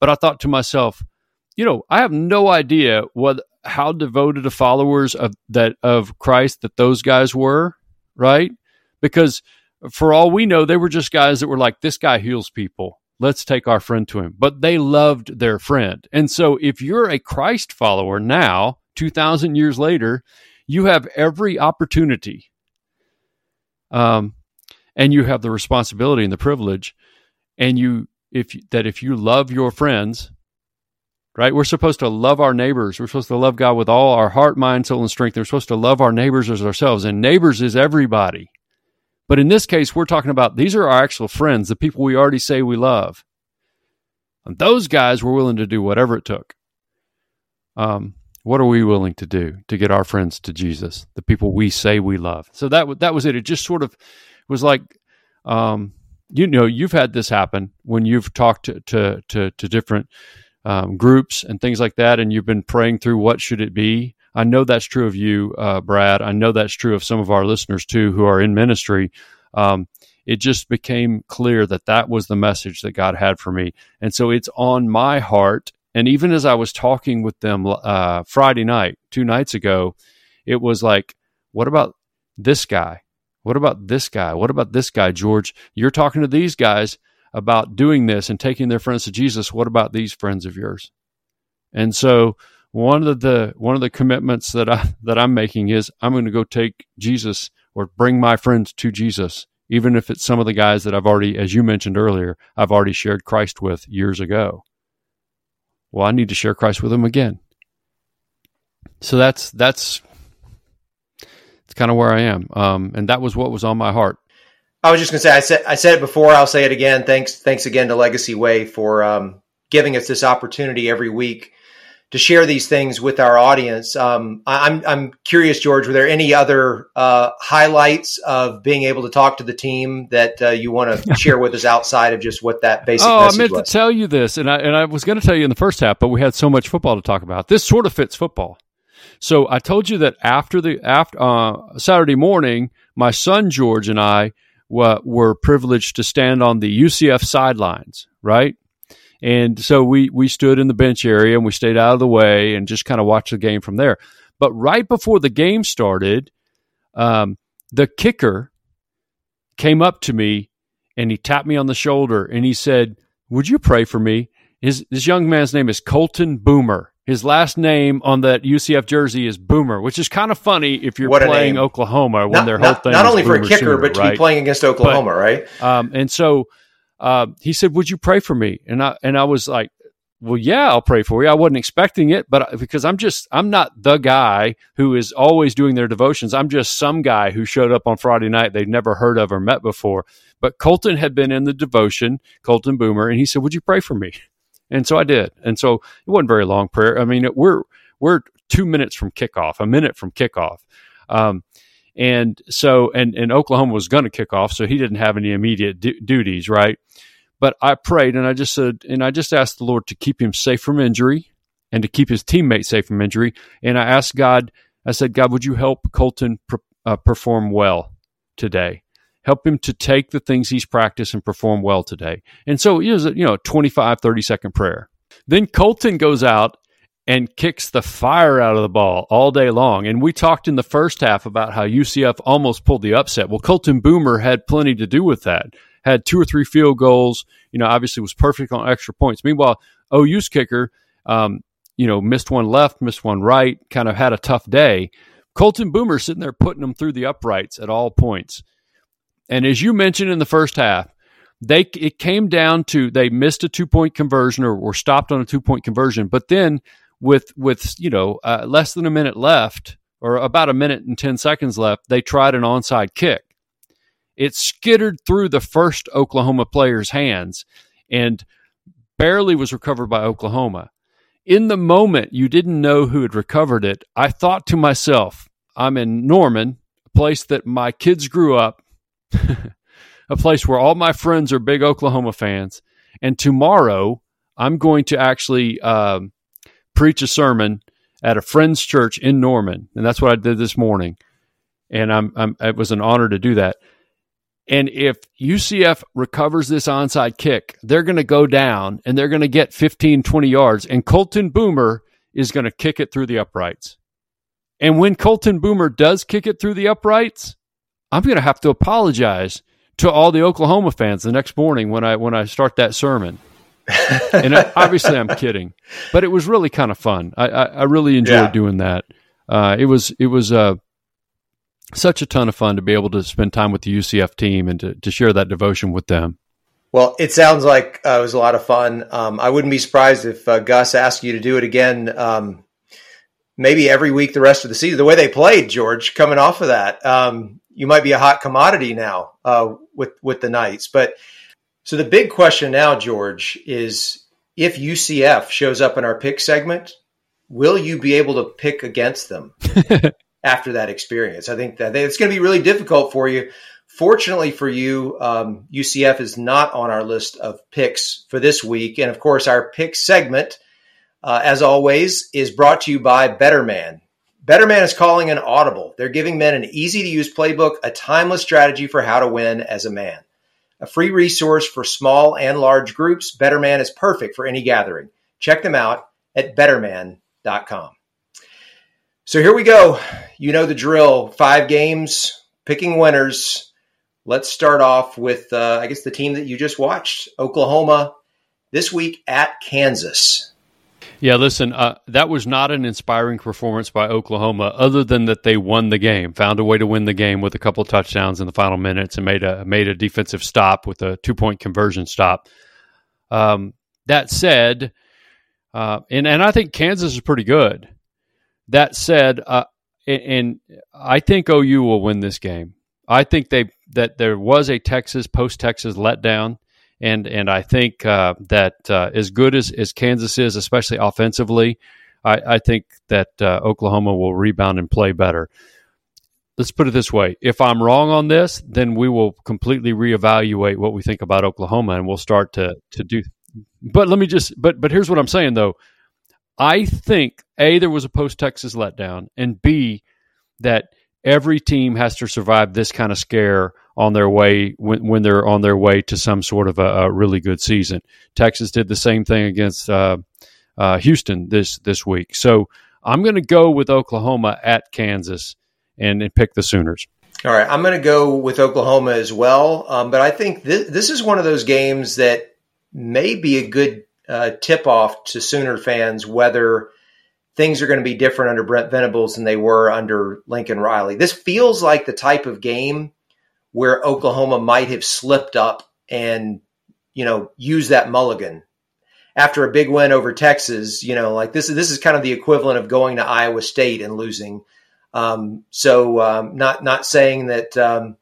but i thought to myself you know i have no idea what how devoted a followers of that of Christ that those guys were, right? Because for all we know, they were just guys that were like, this guy heals people. Let's take our friend to him. But they loved their friend. And so if you're a Christ follower now, 2,000 years later, you have every opportunity. Um, and you have the responsibility and the privilege. And you, if that if you love your friends, right? We're supposed to love our neighbors. We're supposed to love God with all our heart, mind, soul, and strength. We're supposed to love our neighbors as ourselves, and neighbors is everybody. But in this case, we're talking about these are our actual friends, the people we already say we love. And those guys were willing to do whatever it took. Um, what are we willing to do to get our friends to Jesus, the people we say we love? So that that was it. It just sort of was like, um, you know, you've had this happen when you've talked to to to, to different um, groups and things like that, and you've been praying through what should it be. I know that's true of you, uh, Brad. I know that's true of some of our listeners too who are in ministry. Um, it just became clear that that was the message that God had for me, and so it's on my heart. And even as I was talking with them uh, Friday night, two nights ago, it was like, "What about this guy? What about this guy? What about this guy, George? You're talking to these guys." about doing this and taking their friends to Jesus, what about these friends of yours? And so one of the one of the commitments that I that I'm making is I'm going to go take Jesus or bring my friends to Jesus, even if it's some of the guys that I've already, as you mentioned earlier, I've already shared Christ with years ago. Well, I need to share Christ with them again. So that's that's it's kind of where I am, um, and that was what was on my heart. I was just going to say I said I said it before. I'll say it again. Thanks thanks again to Legacy Way for um, giving us this opportunity every week to share these things with our audience. Um, I'm I'm curious, George. Were there any other uh, highlights of being able to talk to the team that uh, you want to share with us outside of just what that basic? Oh, I meant was? to tell you this, and I and I was going to tell you in the first half, but we had so much football to talk about. This sort of fits football. So I told you that after the after uh, Saturday morning, my son George and I were privileged to stand on the UCF sidelines, right? And so we we stood in the bench area and we stayed out of the way and just kind of watched the game from there. But right before the game started, um, the kicker came up to me and he tapped me on the shoulder and he said, "Would you pray for me?" His this young man's name is Colton Boomer. His last name on that UCF jersey is Boomer, which is kind of funny if you're playing name. Oklahoma when not, their whole not, thing not only for a kicker, Sooner, but to right? be playing against Oklahoma, but, right? Um, and so uh, he said, "Would you pray for me?" And I and I was like, "Well, yeah, I'll pray for you." I wasn't expecting it, but because I'm just I'm not the guy who is always doing their devotions. I'm just some guy who showed up on Friday night they'd never heard of or met before. But Colton had been in the devotion, Colton Boomer, and he said, "Would you pray for me?" And so I did. And so it wasn't very long prayer. I mean, it, we're we're two minutes from kickoff, a minute from kickoff. Um, and so, and, and Oklahoma was going to kick off, so he didn't have any immediate du- duties, right? But I prayed and I just said, and I just asked the Lord to keep him safe from injury and to keep his teammates safe from injury. And I asked God, I said, God, would you help Colton uh, perform well today? Help him to take the things he's practiced and perform well today. And so it was a, you know, 25, 30 second prayer. Then Colton goes out and kicks the fire out of the ball all day long. And we talked in the first half about how UCF almost pulled the upset. Well, Colton Boomer had plenty to do with that. Had two or three field goals. You know, obviously was perfect on extra points. Meanwhile, OU's kicker, um, you know, missed one left, missed one right, kind of had a tough day. Colton Boomer sitting there putting them through the uprights at all points. And as you mentioned in the first half, they it came down to they missed a two point conversion or were stopped on a two point conversion, but then with with you know uh, less than a minute left or about a minute and 10 seconds left they tried an onside kick. It skittered through the first oklahoma player's hands and barely was recovered by oklahoma. In the moment you didn't know who had recovered it. I thought to myself i'm in norman a place that my kids grew up a place where all my friends are big oklahoma fans and tomorrow i'm going to actually um, preach a sermon at a friend's church in Norman, and that's what I did this morning. And I'm, I'm it was an honor to do that. And if UCF recovers this onside kick, they're going to go down and they're going to get 15, 20 yards, and Colton Boomer is going to kick it through the uprights. And when Colton Boomer does kick it through the uprights, I'm going to have to apologize to all the Oklahoma fans the next morning when I when I start that sermon and I, obviously, I'm kidding, but it was really kind of fun. I, I, I really enjoyed yeah. doing that. Uh, it was it was uh, such a ton of fun to be able to spend time with the UCF team and to, to share that devotion with them. Well, it sounds like uh, it was a lot of fun. Um, I wouldn't be surprised if uh, Gus asked you to do it again, um, maybe every week the rest of the season. The way they played, George, coming off of that, um, you might be a hot commodity now uh, with with the Knights, but so the big question now, George, is if UCF shows up in our pick segment, will you be able to pick against them after that experience? I think that it's going to be really difficult for you. Fortunately for you, um, UCF is not on our list of picks for this week. And of course, our pick segment, uh, as always, is brought to you by Better Man. Better Man is calling an audible. They're giving men an easy to use playbook, a timeless strategy for how to win as a man. A free resource for small and large groups, Betterman is perfect for any gathering. Check them out at betterman.com. So here we go. You know the drill. Five games, picking winners. let's start off with, uh, I guess, the team that you just watched, Oklahoma, this week at Kansas. Yeah, listen, uh, that was not an inspiring performance by Oklahoma, other than that they won the game, found a way to win the game with a couple touchdowns in the final minutes, and made a made a defensive stop with a two point conversion stop. Um, that said, uh, and and I think Kansas is pretty good. That said, uh, and, and I think OU will win this game. I think they that there was a Texas post Texas letdown and and I think uh, that uh, as good as, as Kansas is, especially offensively, I, I think that uh, Oklahoma will rebound and play better. Let's put it this way: if I'm wrong on this, then we will completely reevaluate what we think about Oklahoma, and we'll start to to do. But let me just but but here's what I'm saying though. I think a there was a post Texas letdown, and b that every team has to survive this kind of scare on their way when, when they're on their way to some sort of a, a really good season. Texas did the same thing against uh, uh, Houston this this week. So I'm going to go with Oklahoma at Kansas and, and, pick the Sooners. All right, I'm going to go with Oklahoma as well. Um, but I think this, this is one of those games that may be a good uh, tip off to Sooner fans whether things are going to be different under Brent Venables than they were under Lincoln Riley. This feels like the type of game where Oklahoma might have slipped up and, you know, use that mulligan after a big win over Texas. You know, like this is this is kind of the equivalent of going to Iowa State and losing. Um, so, um, not not saying that um,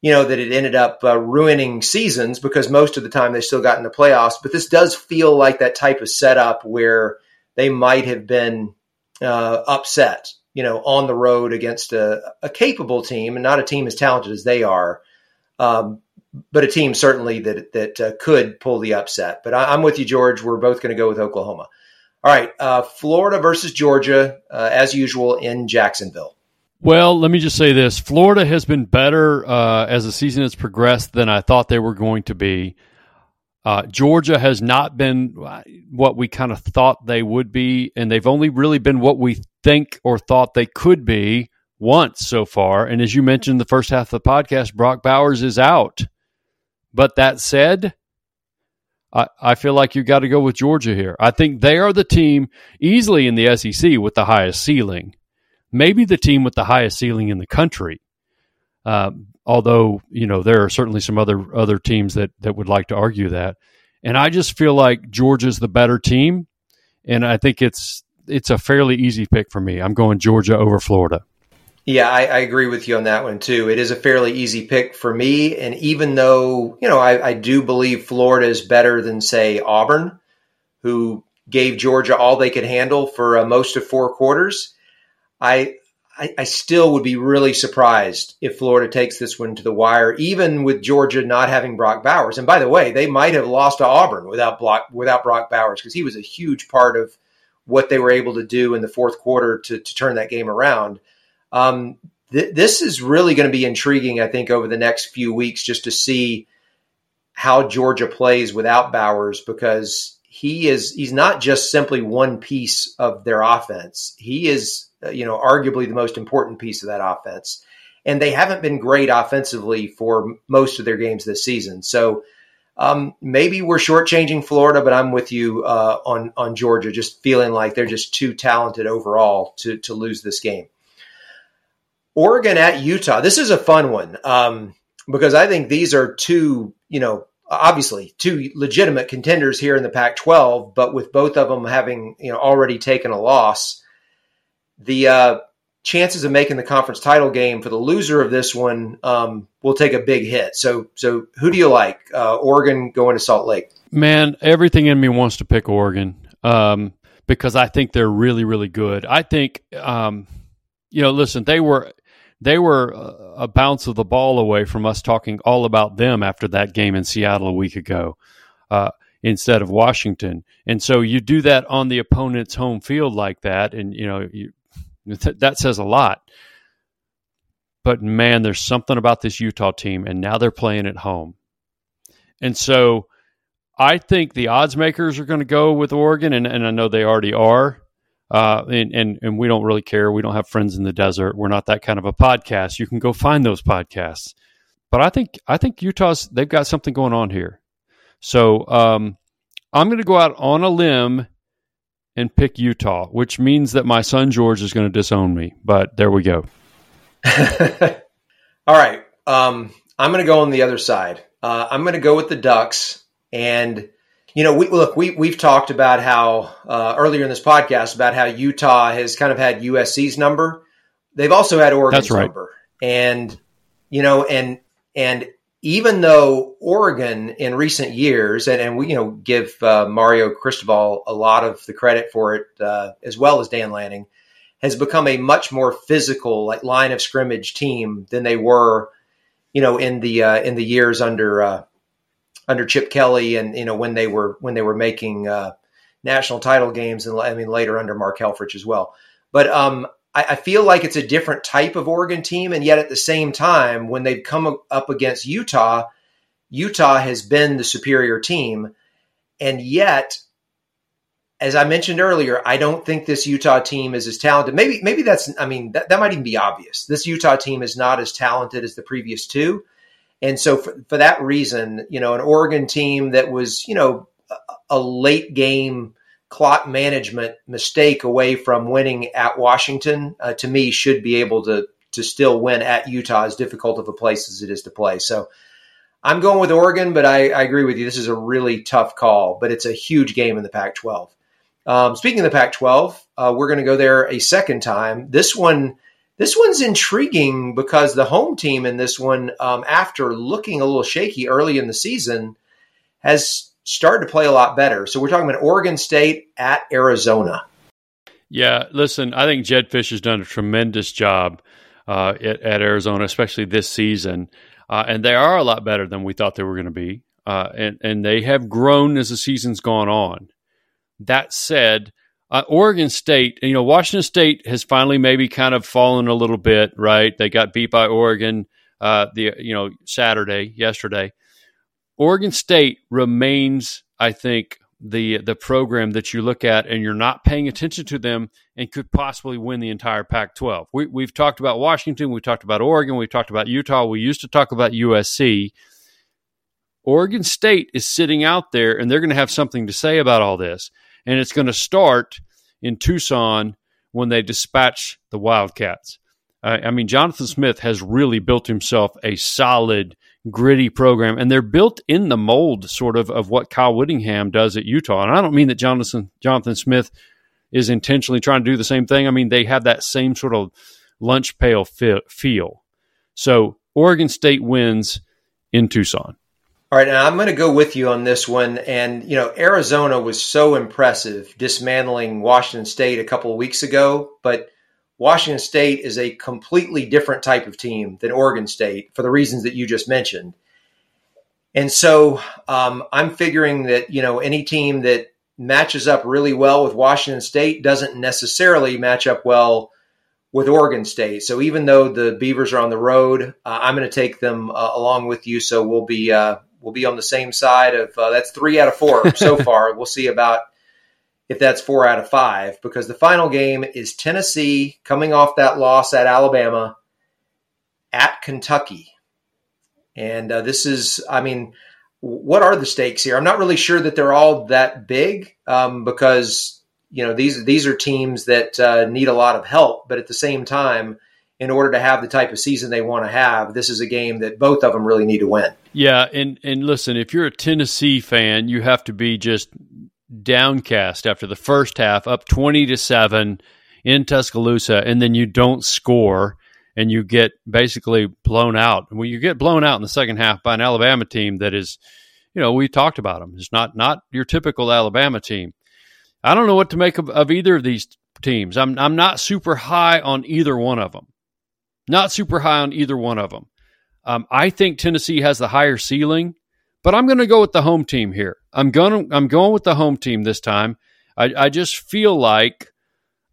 you know that it ended up uh, ruining seasons because most of the time they still got in the playoffs. But this does feel like that type of setup where they might have been uh, upset you know, on the road against a, a capable team and not a team as talented as they are, um, but a team certainly that that uh, could pull the upset. But I, am with you, George. We're both going to go with Oklahoma. All right, uh, Florida versus Georgia, uh, as usual in Jacksonville. Well, let me just say this: Florida has been better uh, as the season has progressed than I thought they were going to be. Uh, Georgia has not been what we kind of thought they would be, and they've only really been what we think or thought they could be once so far. And as you mentioned in the first half of the podcast, Brock Bowers is out. But that said, I, I feel like you've got to go with Georgia here. I think they are the team easily in the SEC with the highest ceiling, maybe the team with the highest ceiling in the country. Uh, although you know there are certainly some other other teams that that would like to argue that, and I just feel like Georgia's the better team, and I think it's it's a fairly easy pick for me. I'm going Georgia over Florida. Yeah, I, I, agree with you on that one too. It is a fairly easy pick for me. And even though, you know, I, I do believe Florida is better than, say, Auburn, who gave Georgia all they could handle for uh, most of four quarters, I, I, I still would be really surprised if Florida takes this one to the wire, even with Georgia not having Brock Bowers. And by the way, they might have lost to Auburn without Brock, without Brock Bowers because he was a huge part of what they were able to do in the fourth quarter to, to turn that game around. Um, th- this is really going to be intriguing, I think, over the next few weeks just to see how Georgia plays without Bowers because he is he's not just simply one piece of their offense. He is, uh, you know, arguably the most important piece of that offense. And they haven't been great offensively for most of their games this season. So um, maybe we're shortchanging Florida, but I'm with you uh, on on Georgia. Just feeling like they're just too talented overall to to lose this game. Oregon at Utah. This is a fun one um, because I think these are two, you know, obviously two legitimate contenders here in the Pac-12, but with both of them having you know already taken a loss, the uh, chances of making the conference title game for the loser of this one um, will take a big hit. So, so who do you like? Uh, Oregon going to Salt Lake? Man, everything in me wants to pick Oregon um, because I think they're really, really good. I think, um, you know, listen, they were they were a bounce of the ball away from us talking all about them after that game in Seattle a week ago. Uh, instead of Washington. And so you do that on the opponent's home field like that, and you know you that says a lot. But man, there's something about this Utah team, and now they're playing at home. And so I think the odds makers are going to go with Oregon, and, and I know they already are. Uh, and, and, and we don't really care. We don't have friends in the desert. We're not that kind of a podcast. You can go find those podcasts. but I think I think Utah's they've got something going on here. So um, I'm going to go out on a limb and pick Utah, which means that my son George is going to disown me. But there we go. All right, um, I'm going to go on the other side. Uh, I'm going to go with the Ducks, and you know, we look we we've talked about how uh, earlier in this podcast about how Utah has kind of had USC's number. They've also had Oregon's right. number, and you know, and and even though Oregon in recent years, and, and we you know give uh, Mario Cristobal a lot of the credit for it, uh, as well as Dan Lanning, has become a much more physical, like line of scrimmage team than they were, you know, in the uh, in the years under uh, under Chip Kelly, and you know when they were when they were making uh, national title games, and I mean later under Mark Helfrich as well. But um, I, I, feel like it's a different type of Oregon team, and yet at the same time, when they've come up against Utah, Utah has been the superior team, and yet, as I mentioned earlier, I don't think this Utah team is as talented. Maybe, maybe that's. I mean, that, that might even be obvious. This Utah team is not as talented as the previous two, and so for, for that reason, you know, an Oregon team that was, you know, a, a late game clock management mistake away from winning at Washington, uh, to me, should be able to to still win at Utah, as difficult of a place as it is to play. So I'm going with Oregon, but I, I agree with you. This is a really tough call, but it's a huge game in the Pac-12. Um, speaking of the Pac-12, uh, we're going to go there a second time. This one, this one's intriguing because the home team in this one, um, after looking a little shaky early in the season, has started to play a lot better. So we're talking about Oregon State at Arizona. Yeah, listen, I think Jedd Fisch has done a tremendous job uh, at, at, Arizona, especially this season. Uh, and they are a lot better than we thought they were going to be. Uh, and, and they have grown as the season's gone on. That said, uh, Oregon State, you know, Washington State has finally maybe kind of fallen a little bit, right? They got beat by Oregon uh, the you know Saturday, yesterday. Oregon State remains, I think, the the program that you look at and you're not paying attention to them and could possibly win the entire Pac-12. We, we've talked about Washington, we've talked about Oregon, we've talked about Utah. We used to talk about USC. Oregon State is sitting out there, and they're going to have something to say about all this, and it's going to start in Tucson when they dispatch the Wildcats. Uh, I mean, Jonathan Smith has really built himself a solid gritty program, and they're built in the mold sort of of what Kyle Whittingham does at Utah. And I don't mean that Jonathan Jonathan Smith is intentionally trying to do the same thing. I mean they have that same sort of lunch pail feel. So Oregon State wins in Tucson. All right, and I'm going to go with you on this one. And you know, Arizona was so impressive dismantling Washington State a couple of weeks ago, but Washington State is a completely different type of team than Oregon State for the reasons that you just mentioned. And so um, I'm figuring that, you know, any team that matches up really well with Washington State doesn't necessarily match up well with Oregon State. So even though the Beavers are on the road, uh, I'm going to take them uh, along with you. So we'll be uh, we'll be on the same side of uh, that's three out of four so far. We'll see about if that's four out of five, because the final game is Tennessee coming off that loss at Alabama at Kentucky. And uh, this is, I mean, what are the stakes here? I'm not really sure that they're all that big um, because you know these these are teams that uh, need a lot of help, but at the same time, in order to have the type of season they want to have, this is a game that both of them really need to win. Yeah, and and listen, if you're a Tennessee fan, you have to be just downcast after the first half, up 20 to 7 in Tuscaloosa, and then you don't score and you get basically blown out. When you get blown out in the second half by an Alabama team that is, you know, we talked about them. It's not not your typical Alabama team. I don't know what to make of, of either of these teams. I'm I'm not super high on either one of them. Not super high on either one of them. Um, I think Tennessee has the higher ceiling. But I'm going to go with the home team here. I'm going I'm going with the home team this time. I, I just feel like,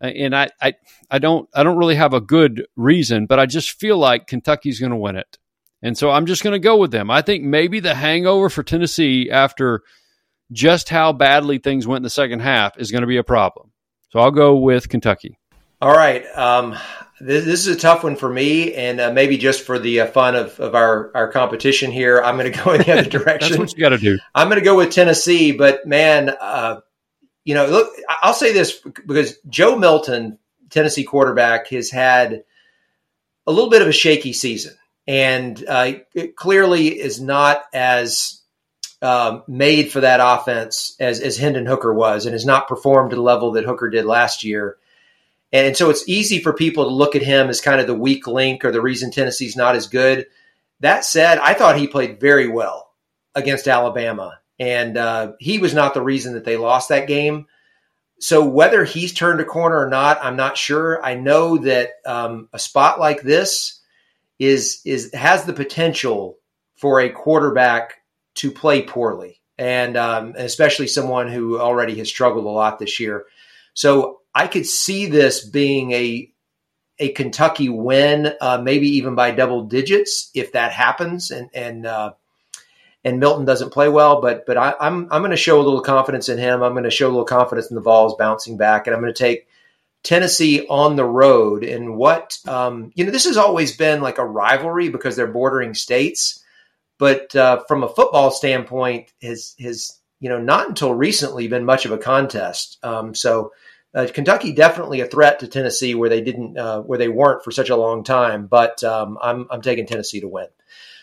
and I, I I don't I don't really have a good reason, but I just feel like Kentucky's going to win it, and so I'm just going to go with them. I think maybe the hangover for Tennessee after just how badly things went in the second half is going to be a problem. So I'll go with Kentucky. All right. Um, this, this, is a tough one for me, and uh, maybe just for the uh, fun of, of our, our competition here, I'm going to go in the other direction. That's what you got to do. I'm going to go with Tennessee, but man, uh, you know, look, I'll say this because Joe Milton, Tennessee quarterback, has had a little bit of a shaky season, and uh, it clearly is not as um, made for that offense as, as Hendon Hooker was, and has not performed to the level that Hooker did last year. And so it's easy for people to look at him as kind of the weak link or the reason Tennessee's not as good. That said, I thought he played very well against Alabama, and uh, he was not the reason that they lost that game. So whether he's turned a corner or not, I'm not sure. I know that um, a spot like this is is has the potential for a quarterback to play poorly, and um, especially someone who already has struggled a lot this year. So I could see this being a a Kentucky win, uh, maybe even by double digits if that happens, and and uh, and Milton doesn't play well. But but I, am I'm, I'm going to show a little confidence in him. I'm going to show a little confidence in the Vols bouncing back, and I'm going to take Tennessee on the road. And what um, you know, this has always been like a rivalry because they're bordering states, but uh, from a football standpoint, has has you know not until recently been much of a contest. Um, so uh, Kentucky definitely a threat to Tennessee where they didn't uh, where they weren't for such a long time. But um, I'm I'm taking Tennessee to win.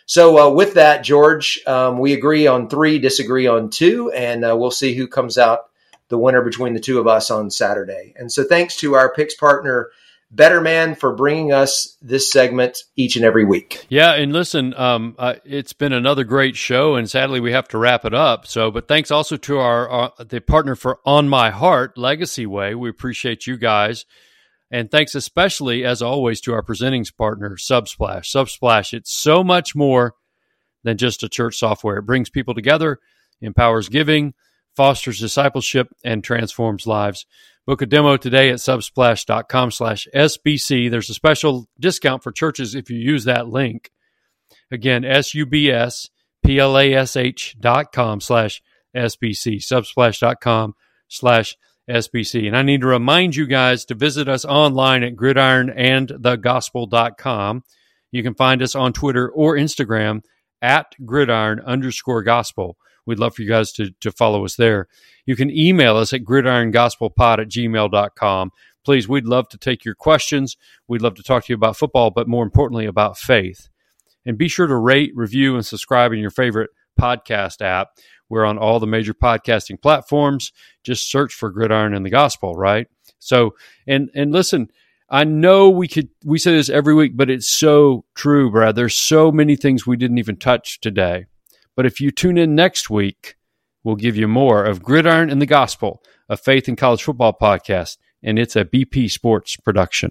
So uh, with that, George, um, we agree on three, disagree on two, and uh, we'll see who comes out the winner between the two of us on Saturday. And so thanks to our picks partner. Better Man for bringing us this segment each and every week. Yeah, and listen, um, uh, it's been another great show, and sadly we have to wrap it up. So, but thanks also to our uh, the partner for On My Heart Legacy Way. We appreciate you guys, and thanks especially, as always, to our presenting partner Subsplash. Subsplash, it's so much more than just a church software. It brings people together, empowers giving, fosters discipleship, and transforms lives. Book a demo today at subsplash.com slash SBC. There's a special discount for churches if you use that link. Again, S-U-B-S-P-L-A-S-H dot com slash SBC, subsplash.com slash SBC. And I need to remind you guys to visit us online at gridironandthegospel.com. You can find us on Twitter or Instagram at gridiron underscore gospel. We'd love for you guys to, to follow us there. You can email us at gridirongospelpod at gmail.com. Please, we'd love to take your questions. We'd love to talk to you about football, but more importantly, about faith. And be sure to rate, review, and subscribe in your favorite podcast app. We're on all the major podcasting platforms. Just search for Gridiron and the Gospel, right? So, and and listen, I know we could we say this every week, but it's so true, Brad. There's so many things we didn't even touch today. But if you tune in next week, we'll give you more of Gridiron and the Gospel, a faith and college football podcast, and it's a BP Sports production.